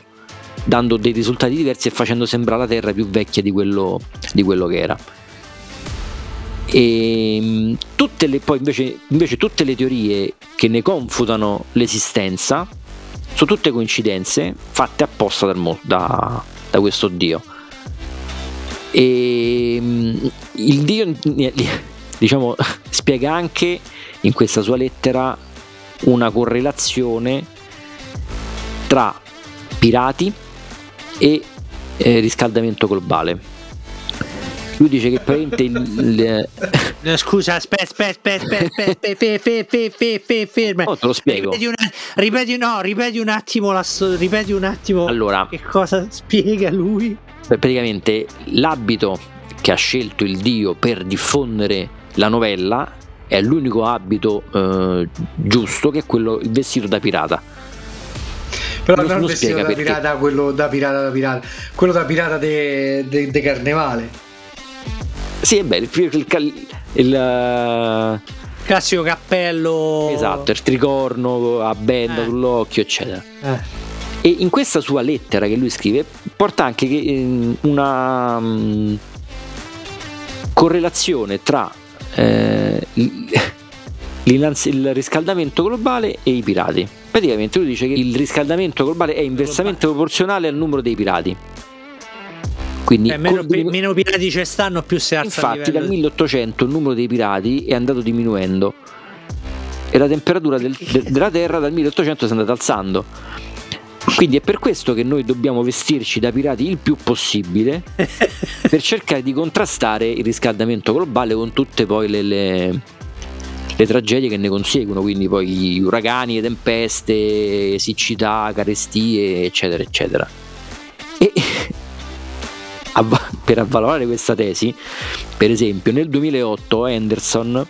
dando dei risultati diversi e facendo sembrare la Terra più vecchia di quello, di quello che era E ehm, tutte le, poi invece, invece tutte le teorie che ne confutano l'esistenza sono tutte coincidenze fatte apposta dal, da, da questo Dio. E ehm, il Dio diciamo, spiega anche in questa sua lettera una correlazione tra pirati e eh, riscaldamento globale. Lui dice che praticamente il, il... Scusa, aspetta, aspetta, aspetta, aspetta, ferma. Oh, te lo spiego. Ripeti, una, ripeti, no, ripeti un attimo la ripeti un attimo allora, che cosa spiega lui. Praticamente l'abito che ha scelto il dio per diffondere la novella è l'unico abito eh, giusto che è quello il vestito da pirata però non, non il vestito da pirata, quello da pirata da pirata, quello da pirata de, de, de carnevale. Sì, è bello, il, il, il uh... classico cappello. Esatto, il tricorno a benda eh. sull'occhio, eccetera. Eh. E in questa sua lettera che lui scrive porta anche ehm, una um, correlazione tra eh, il riscaldamento globale e i pirati. Praticamente lui dice che il riscaldamento globale è inversamente proporzionale al numero dei pirati. Quindi eh, meno, con... meno, pirati ci stanno, più si alza Infatti, dal 1800 il numero dei pirati è andato diminuendo e la temperatura del, de, della Terra dal 1800 si è andata alzando. Quindi è per questo che noi dobbiamo vestirci da pirati il più possibile per cercare di contrastare il riscaldamento globale con tutte poi le, le le tragedie che ne conseguono, quindi poi uragani, tempeste, siccità, carestie, eccetera, eccetera. E per avvalorare questa tesi, per esempio, nel 2008 Anderson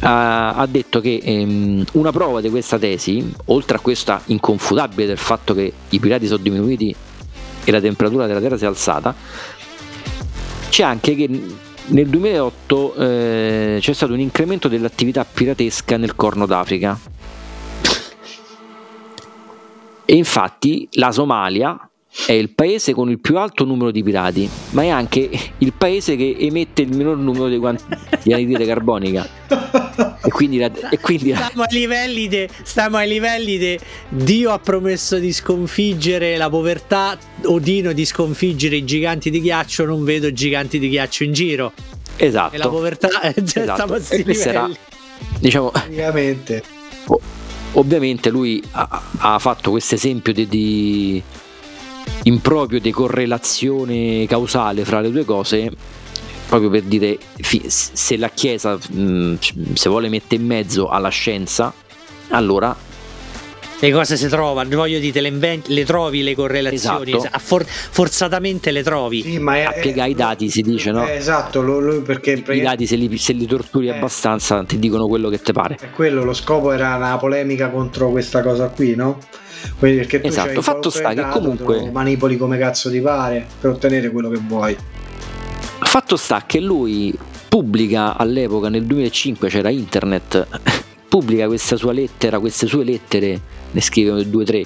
ha, ha detto che ehm, una prova di questa tesi, oltre a questa inconfutabile del fatto che i pirati sono diminuiti e la temperatura della Terra si è alzata, c'è anche che nel 2008 eh, c'è stato un incremento dell'attività piratesca nel Corno d'Africa. E infatti la Somalia è il paese con il più alto numero di pirati, ma è anche il paese che emette il minor numero di, quanti, di anidride carbonica. E quindi, la, e quindi stiamo, ai livelli de, stiamo ai livelli di Dio ha promesso di sconfiggere la povertà, Odino di sconfiggere i giganti di ghiaccio, non vedo giganti di ghiaccio in giro. Esatto. E la povertà è già esatto. era, diciamo, ovviamente. ovviamente lui ha, ha fatto questo esempio di, di improprio di correlazione causale fra le due cose proprio per dire se la Chiesa se vuole mettere in mezzo alla scienza allora le cose si trovano, voglio dire, le, inventi, le trovi le correlazioni, esatto. For, forzatamente le trovi. Sì, ma è, a piegare i dati si dice, no? Eh, esatto, lo, lo, perché i dati se li, se li torturi eh, abbastanza ti dicono quello che ti pare. È quello, lo scopo era una polemica contro questa cosa qui, no? Quindi perché tu esatto, fatto sta che comunque manipoli come cazzo ti pare per ottenere quello che vuoi. Fatto sta che lui pubblica all'epoca nel 2005 c'era internet pubblica questa sua lettera, queste sue lettere, ne scrive due o tre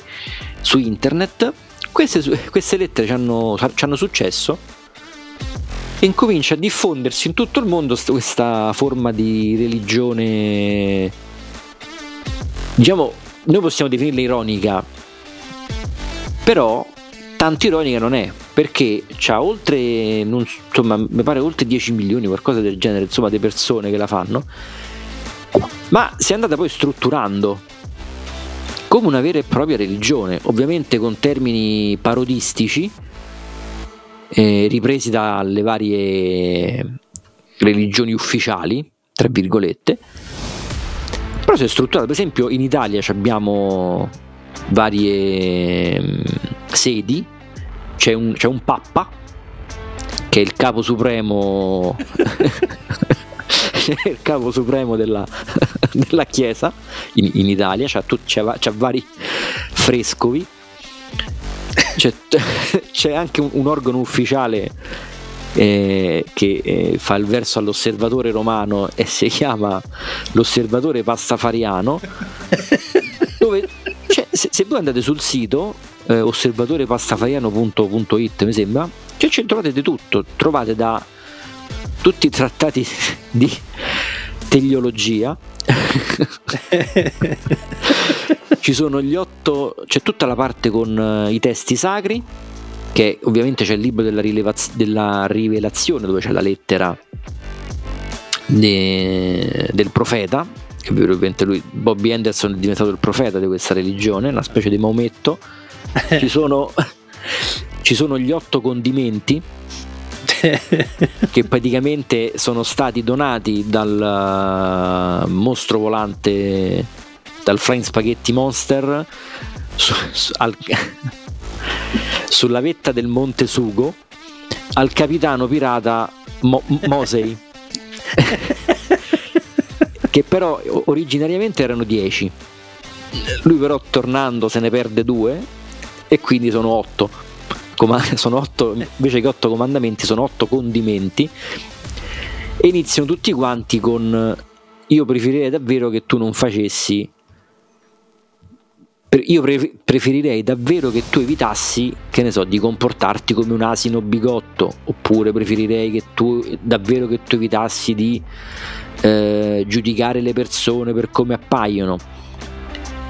su internet. Queste, queste lettere hanno successo. E incomincia a diffondersi in tutto il mondo questa forma di religione. Diciamo noi possiamo definirla ironica, però tanto ironica non è, perché c'ha oltre, non, insomma, mi pare oltre 10 milioni, qualcosa del genere, insomma, di persone che la fanno, ma si è andata poi strutturando come una vera e propria religione, ovviamente con termini parodistici, eh, ripresi dalle varie religioni ufficiali, tra virgolette, però si è strutturato, per esempio in Italia abbiamo varie mm, sedi, c'è un, c'è un Papa che è il capo supremo il capo supremo della, della chiesa in, in Italia c'ha, c'ha, c'ha, vari frescovi. C'è, c'è anche un, un organo ufficiale eh, che eh, fa il verso all'osservatore romano e si chiama l'osservatore pastafariano dove cioè, se, se, voi andate sul sito eh, osservatorepastafariano.it mi sembra cioè, ci trovate di tutto. Trovate da tutti i trattati di teleologia. Ci sono gli otto, c'è tutta la parte con uh, i testi sacri, che ovviamente c'è il libro della, rilevaz- della rivelazione dove c'è la lettera de- del profeta, che ovviamente lui, Bobby Anderson è diventato il profeta di questa religione, una specie di Maometto. Ci sono, ci sono gli otto condimenti che praticamente sono stati donati dal uh, mostro volante dal Flying Spaghetti Monster su, su, al, sulla vetta del Monte Sugo al capitano pirata Mo, Mosei. Che però originariamente erano 10 lui però tornando se ne perde due e quindi sono 8 sono otto, invece che otto comandamenti sono otto condimenti. E iniziano tutti quanti con io preferirei davvero che tu non facessi io preferirei davvero che tu evitassi che ne so di comportarti come un asino bigotto oppure preferirei che tu davvero che tu evitassi di eh, giudicare le persone per come appaiono.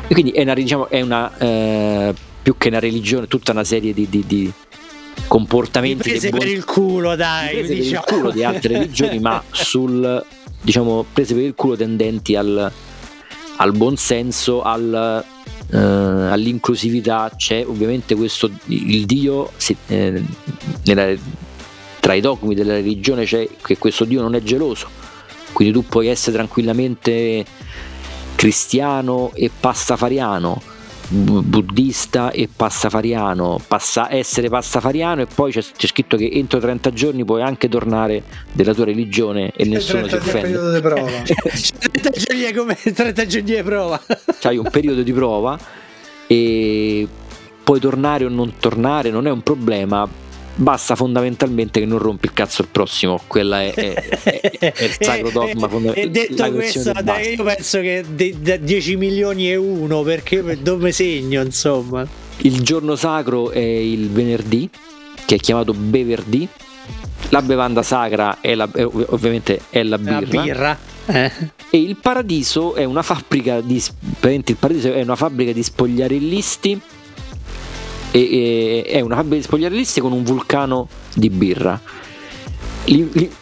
E quindi è una, diciamo, è una eh, più che una religione, tutta una serie di, di, di comportamenti prese buon... per il culo, dai, prese diciamo. per il culo di altre religioni, ma sul diciamo prese per il culo tendenti al, al buonsenso, al, eh, all'inclusività. C'è ovviamente questo il Dio eh, nella, tra i dogmi della religione c'è che questo Dio non è geloso, quindi tu puoi essere tranquillamente cristiano e pastafariano buddista e passafariano, passa, essere passafariano e poi c'è, c'è, scritto che entro 30 giorni puoi anche tornare della tua religione e nessuno si offende. 30 giorni è come 30 giorni di prova. C'hai un periodo di prova e puoi tornare o non tornare, non è un problema, basta fondamentalmente che non rompi il cazzo il prossimo quella è, è, è, è il sacro dogma fondamentale e detto questo dai, io penso che de, 10 milioni e uno perché dove segno insomma il giorno sacro è il venerdì che è chiamato beverdì la bevanda sacra è la, ovviamente è la birra, la birra. Eh. e il paradiso è una fabbrica di il paradiso è una fabbrica di spogliarillisti e, e, è una fabbrica di spogliarellisti con un vulcano di birra.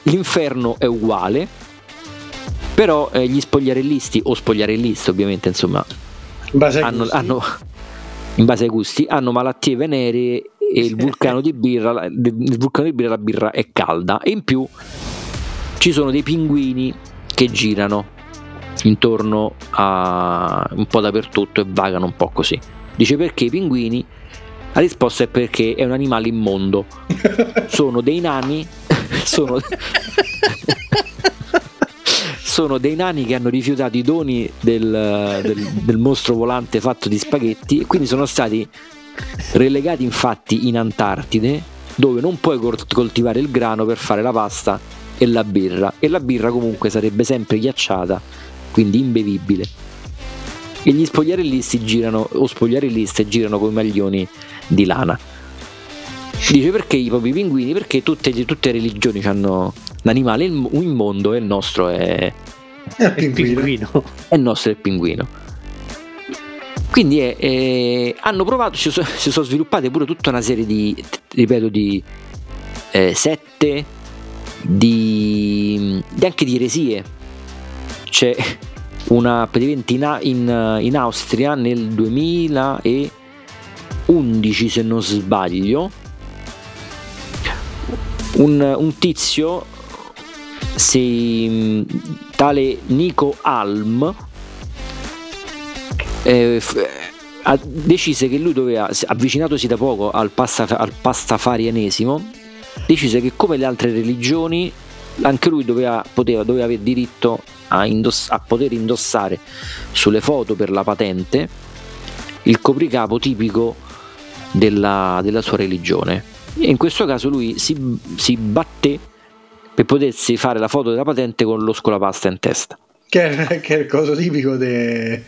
L'inferno è uguale, però eh, gli spogliarellisti o spogliarellisti ovviamente insomma in base, hanno, hanno, in base ai gusti hanno malattie venere e il vulcano di birra il vulcano di birra la birra è calda. E in più ci sono dei pinguini che girano intorno a un po' dappertutto e vagano un po' così. Dice perché i pinguini la risposta è perché è un animale immondo. Sono dei nani. sono, sono dei nani che hanno rifiutato i doni del, del, del mostro volante fatto di spaghetti e quindi sono stati relegati infatti in Antartide dove non puoi coltivare il grano per fare la pasta e la birra e la birra comunque sarebbe sempre ghiacciata quindi imbevibile e gli spogliarellisti girano o spogliarelliste girano con i maglioni di lana. Dice perché i propri pinguini? Perché tutte, tutte le religioni hanno l'animale immondo e il nostro è, è il pinguino. È il nostro è il pinguino. Quindi è, è, hanno provato, si sono, si sono, sviluppate pure tutta una serie di, ripeto, di eh, sette, di, di, anche di eresie. C'è una praticamente in, in, in Austria nel 2000 e 11 se non sbaglio. Un, un tizio si, tale Nico Alm eh, ha, decise che lui doveva avvicinatosi da poco al, pasta, al pastafarianesimo decise che come le altre religioni anche lui doveva, poteva, doveva avere diritto a, indoss- a poter indossare sulle foto per la patente il copricapo tipico della, della sua religione. E in questo caso lui si, si batté per potersi fare la foto della patente con lo scolapasta in testa. Che è, che è il coso tipico de...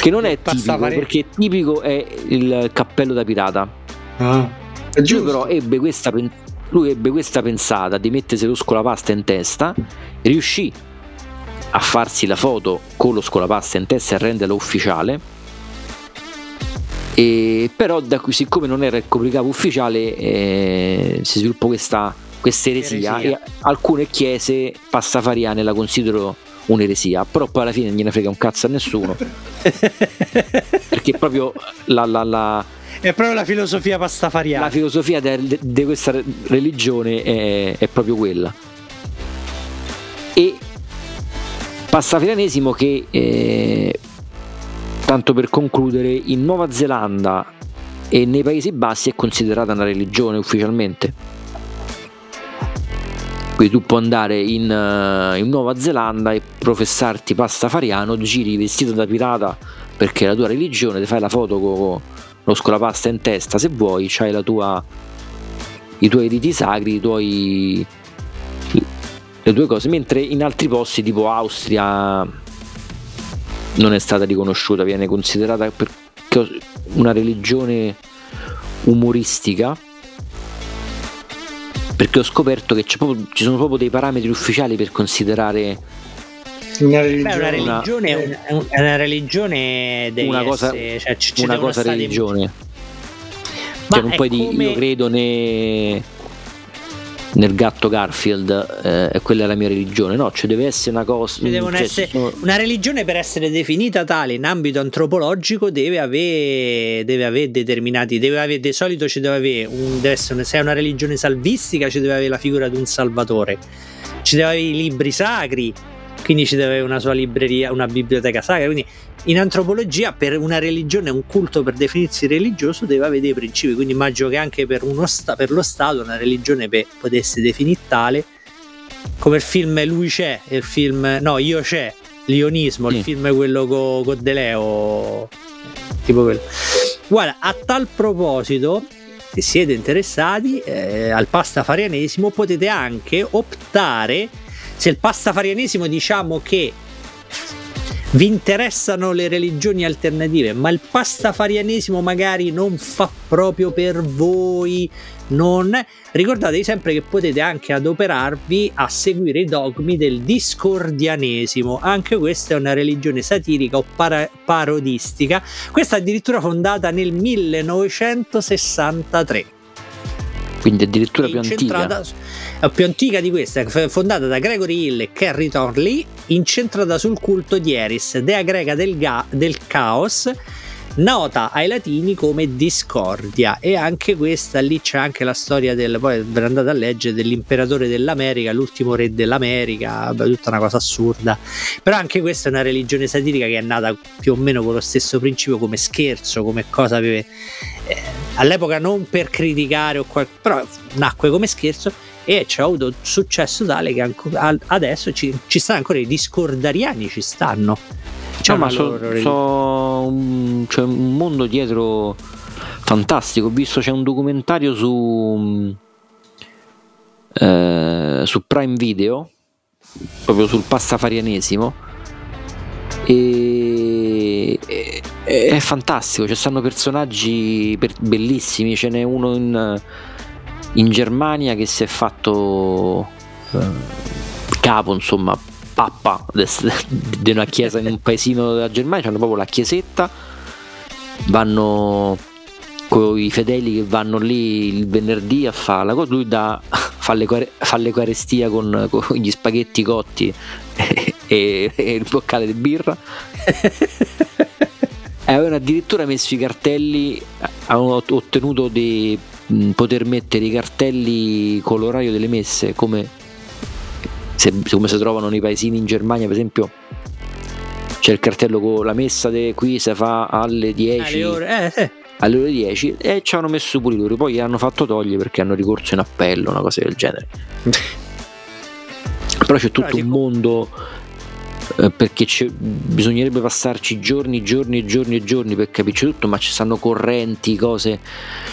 Che non è tipico, perché tipico è il cappello da pirata. Ah. Lui però ebbe questa, lui ebbe questa pensata di mettersi lo scolapasta in testa, riuscì a farsi la foto con lo scolapasta in testa e a renderla ufficiale. E però da qui, siccome non era il copricapo ufficiale eh, si sviluppò questa, questa eresia, eresia, e alcune chiese passafariane la considerano un'eresia però poi alla fine non gliene frega un cazzo a nessuno perché proprio la, la, la è proprio la filosofia pastafariana. La filosofia di questa religione è, è, proprio quella. E pastafarianesimo che, eh, tanto per concludere, in Nuova Zelanda e nei Paesi Bassi è considerata una religione ufficialmente. Quindi tu puoi andare in, uh, in Nuova Zelanda e professarti pastafariano, giri vestito da pirata perché è la tua religione, ti fai la foto con lo scolapasta in testa se vuoi, c'hai la tua, i tuoi riti sacri, i tuoi, le tue cose, mentre in altri posti tipo Austria non è stata riconosciuta, viene considerata una religione umoristica perché ho scoperto che proprio, ci sono proprio dei parametri ufficiali per considerare una religione, Beh, una religione, una, una, una religione deve una cosa, essere, cioè, c- una cosa religione. Cioè, non puoi come... dire io credo ne... nel gatto Garfield, eh, quella è la mia religione. No, ci deve essere una cosa. Cioè, essere, sono... Una religione per essere definita tale in ambito antropologico deve avere, deve avere determinati. Deve avere, di solito ci deve avere un, deve essere, se è una religione salvistica, ci deve avere la figura di un salvatore. Ci deve avere i libri sacri, quindi ci deve avere una sua libreria, una biblioteca sacra. Quindi in antropologia per una religione, un culto per definirsi religioso deve avere dei principi, quindi immagino che anche per, sta- per lo Stato una religione per, potesse definire tale, come il film Lui c'è, il film No, Io c'è, l'ionismo, sì. il film quello con co De Leo, tipo quello. Guarda, a tal proposito, se siete interessati eh, al pastafarianesimo potete anche optare se il pastafarianesimo diciamo che vi interessano le religioni alternative, ma il pastafarianesimo magari non fa proprio per voi, non ricordatevi sempre che potete anche adoperarvi a seguire i dogmi del discordianesimo. Anche questa è una religione satirica o para- parodistica. Questa addirittura fondata nel 1963 quindi addirittura più antica. Più antica di questa, fondata da Gregory Hill e Kerry Thornley, incentrata sul culto di Eris, dea greca del, ga- del caos, nota ai latini come discordia. E anche questa lì c'è anche la storia del poi ve andate a leggere dell'imperatore dell'America l'ultimo re dell'America tutta una cosa assurda. Però anche questa è una religione satirica che è nata più o meno con lo stesso principio come scherzo come cosa aveva eh, all'epoca non per criticare o qual- però nacque come scherzo e ci ha avuto successo tale che anco- adesso ci, ci stanno ancora i discordariani ci stanno. No, ma so, so un, c'è un mondo dietro fantastico. Ho visto c'è un documentario su eh, su Prime Video proprio sul pastafarianesimo e, e è fantastico, ci stanno personaggi per, bellissimi, ce n'è uno in, in Germania che si è fatto eh, capo, insomma, pappa di una chiesa in un paesino della Germania, hanno proprio la chiesetta, vanno con i fedeli che vanno lì il venerdì a fare la cosa, lui da, fa, l'eucaristia con, con gli spaghetti cotti e, e, e il boccale di birra. E avevano addirittura messo i cartelli avevano ottenuto di poter mettere i cartelli con l'orario delle messe come se, come si trovano nei paesini in Germania per esempio c'è il cartello con la messa de, qui si fa alle 10 alle ore, eh, eh. alle ore 10 e ci hanno messo pure loro. Poi hanno fatto togliere perché hanno ricorso in appello una cosa del genere. Però c'è tutto un mondo eh, perché bisognerebbe passarci giorni, giorni, giorni e giorni per capirci tutto, ma ci stanno correnti, cose.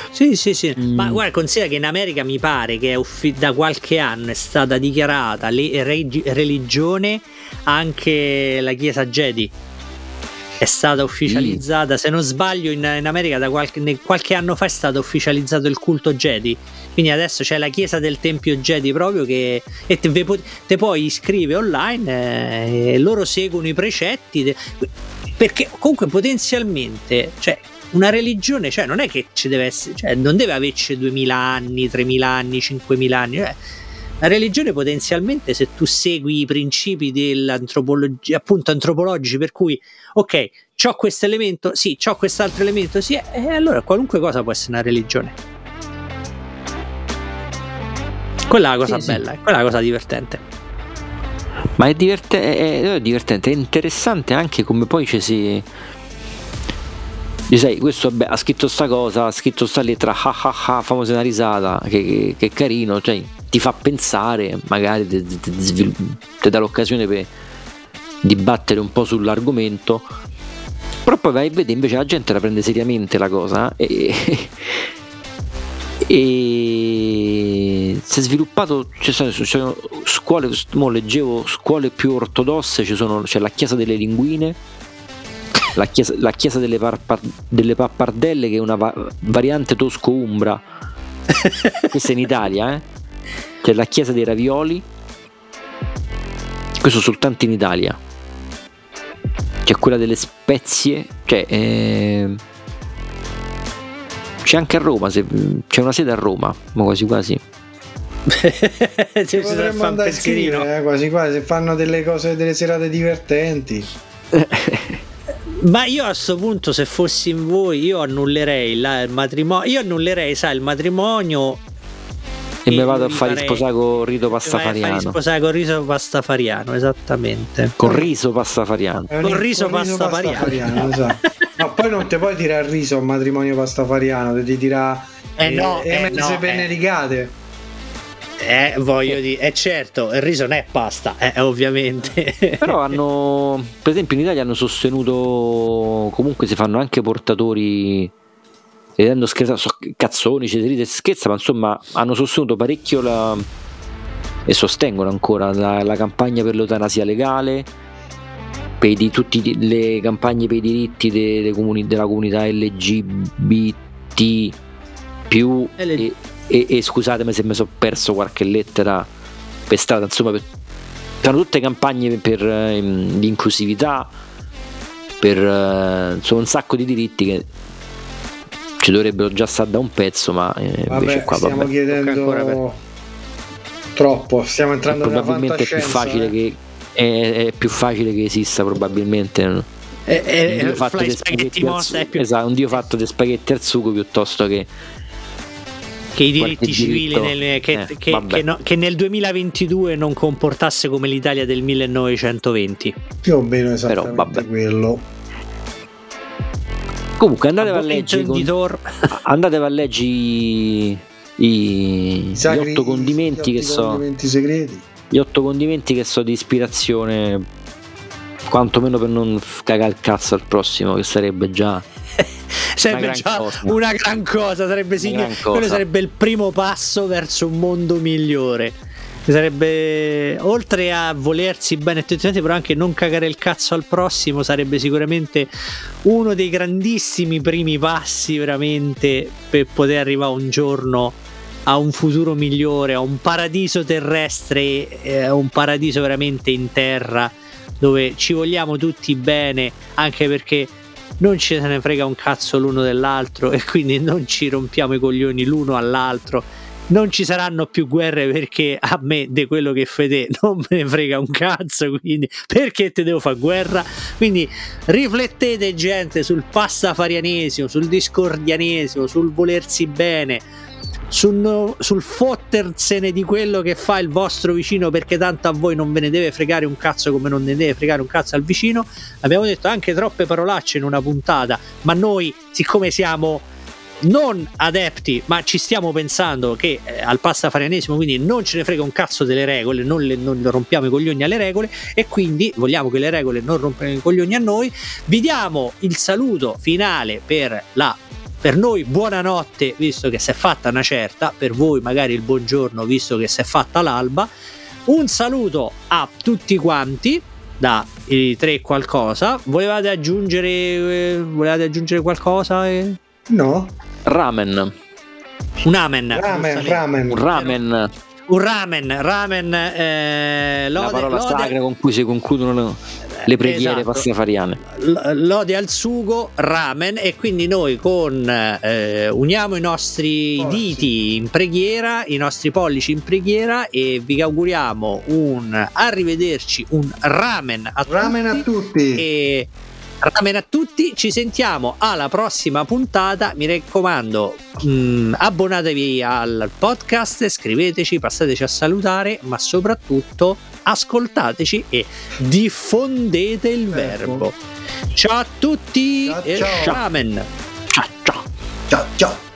Sì, sì, sì. Mm. Ma guarda, considera che in America mi pare che uffi- da qualche anno è stata dichiarata le- reg- religione anche la Chiesa Jedi. È stata ufficializzata, mm. se non sbaglio, in, in America da qualche, qualche, anno fa è stato ufficializzato il culto Jedi quindi adesso c'è la chiesa del Tempio Jedi proprio che e te, te poi iscrive online eh, e loro seguono i precetti de, perché comunque potenzialmente cioè una religione cioè non è che ci deve essere cioè non deve averci 2000 anni 3000 anni 5000 anni cioè, la religione potenzialmente se tu segui i principi dell'antropologia appunto antropologici per cui ok c'ho questo elemento sì c'ho quest'altro elemento sì e allora qualunque cosa può essere una religione quella è la cosa sì, bella, sì. quella è la cosa divertente. Ma è, diverte- è, è divertente, è interessante anche come poi ci si. sai, questo vabbè, ha scritto sta cosa, ha scritto sta lettera, ah ah ah, famosa una risata, che, che, che carino, cioè ti fa pensare, magari ti dà l'occasione per dibattere un po' sull'argomento, però poi vai a vedere invece la gente la prende seriamente la cosa e, e si è sviluppato ci sono, ci sono scuole leggevo scuole più ortodosse sono, c'è la chiesa delle linguine la chiesa, la chiesa delle, parpa, delle, pappardelle che è una va- variante tosco-umbra questa è in Italia eh? c'è la chiesa dei ravioli questo soltanto in Italia c'è quella delle spezie cioè eh, c'è anche a Roma, c'è una sede a Roma, ma quasi quasi. Ci potremmo andare a scrivere, eh, quasi quasi, se fanno delle cose, delle serate divertenti. Ma io a questo punto, se fossi in voi, io annullerei la, il matrimonio. Io annullerei, sai, il matrimonio. E, e mi vado a fare sposare con rito pastafariano. Fare sposare con riso pastafariano, esattamente. Con riso pastafariano. Con riso pastafariano. pastafariano esatto. Ma poi non ti puoi tirare il riso a un matrimonio pastafariano, ti tira eh, no, eh, eh, no, penne eh. Rigate. Eh, voglio dire, è certo, il riso non è pasta, eh, ovviamente. Però hanno, per esempio in Italia hanno sostenuto, comunque si fanno anche portatori, vedendo scherzato, so, cazzoni, ceserite, scherza, ma insomma hanno sostenuto parecchio la, e sostengono ancora la, la campagna per l'eutanasia legale, per di, tutte le campagne per i diritti de, de comuni, della comunità LGBT più e, e, e, scusatemi se mi sono perso qualche lettera per strada insomma per, sono tutte campagne per eh, di inclusività per eh, insomma un sacco di diritti che ci dovrebbero già stare da un pezzo ma eh, vabbè, invece qua stiamo vabbè. chiedendo per... troppo stiamo entrando probabilmente è più facile che è, è più facile che esista probabilmente. È, è, un, dio fatto di spaghetti al, più... esatto, un dio fatto di spaghetti al sugo piuttosto che che i diritti civili nel, che, eh, che, che, no, che, nel 2022 non comportasse come l'Italia del 1920 più o meno esattamente Però, vabbè. quello. Comunque andatevi a leggere con... andatevi a leggere i, i, Sacri, gli otto condimenti che sono condimenti segreti. Gli otto condimenti che so di ispirazione quantomeno per non cagare il cazzo al prossimo che sarebbe già sarebbe una già cosa. una gran cosa sarebbe, sì, gran cosa. quello sarebbe il primo passo verso un mondo migliore sarebbe oltre a volersi bene attenzionati però anche non cagare il cazzo al prossimo sarebbe sicuramente uno dei grandissimi primi passi veramente per poter arrivare un giorno a un futuro migliore, a un paradiso terrestre, eh, un paradiso veramente in terra dove ci vogliamo tutti bene, anche perché non ce ne frega un cazzo l'uno dell'altro e quindi non ci rompiamo i coglioni l'uno all'altro. Non ci saranno più guerre perché a me di quello che fai non me ne frega un cazzo, quindi perché te devo fare guerra? Quindi riflettete gente sul passafarianesimo, sul discordianesimo, sul volersi bene sul, sul fottersene di quello che fa il vostro vicino perché tanto a voi non ve ne deve fregare un cazzo come non ne deve fregare un cazzo al vicino. Abbiamo detto anche troppe parolacce in una puntata, ma noi siccome siamo non adepti, ma ci stiamo pensando che eh, al pastafarianesimo quindi non ce ne frega un cazzo delle regole, non, le, non rompiamo i coglioni alle regole e quindi vogliamo che le regole non rompano i coglioni a noi. Vi diamo il saluto finale per la per noi buonanotte, visto che si è fatta una certa, per voi magari il buongiorno, visto che si è fatta l'alba. Un saluto a tutti quanti da i tre qualcosa. Volevate aggiungere, eh, volevate aggiungere qualcosa? Eh? No. Ramen. Un amen. Ramen, ramen. Un ramen. Un ramen, ramen, eh, lode, la parola lode, sacra con cui si concludono le preghiere esatto. pastafariane. Lode al sugo, ramen e quindi noi con eh, uniamo i nostri oh, diti in preghiera, i nostri pollici in preghiera e vi auguriamo un arrivederci, un ramen a ramen tutti. A tutti. E ramen a tutti, ci sentiamo alla prossima puntata, mi raccomando mh, mm, abbonatevi al podcast, scriveteci, passateci a salutare, ma soprattutto ascoltateci e diffondete il ecco. verbo. Ciao a tutti ciao, e ciao. ciao. Ciao ciao.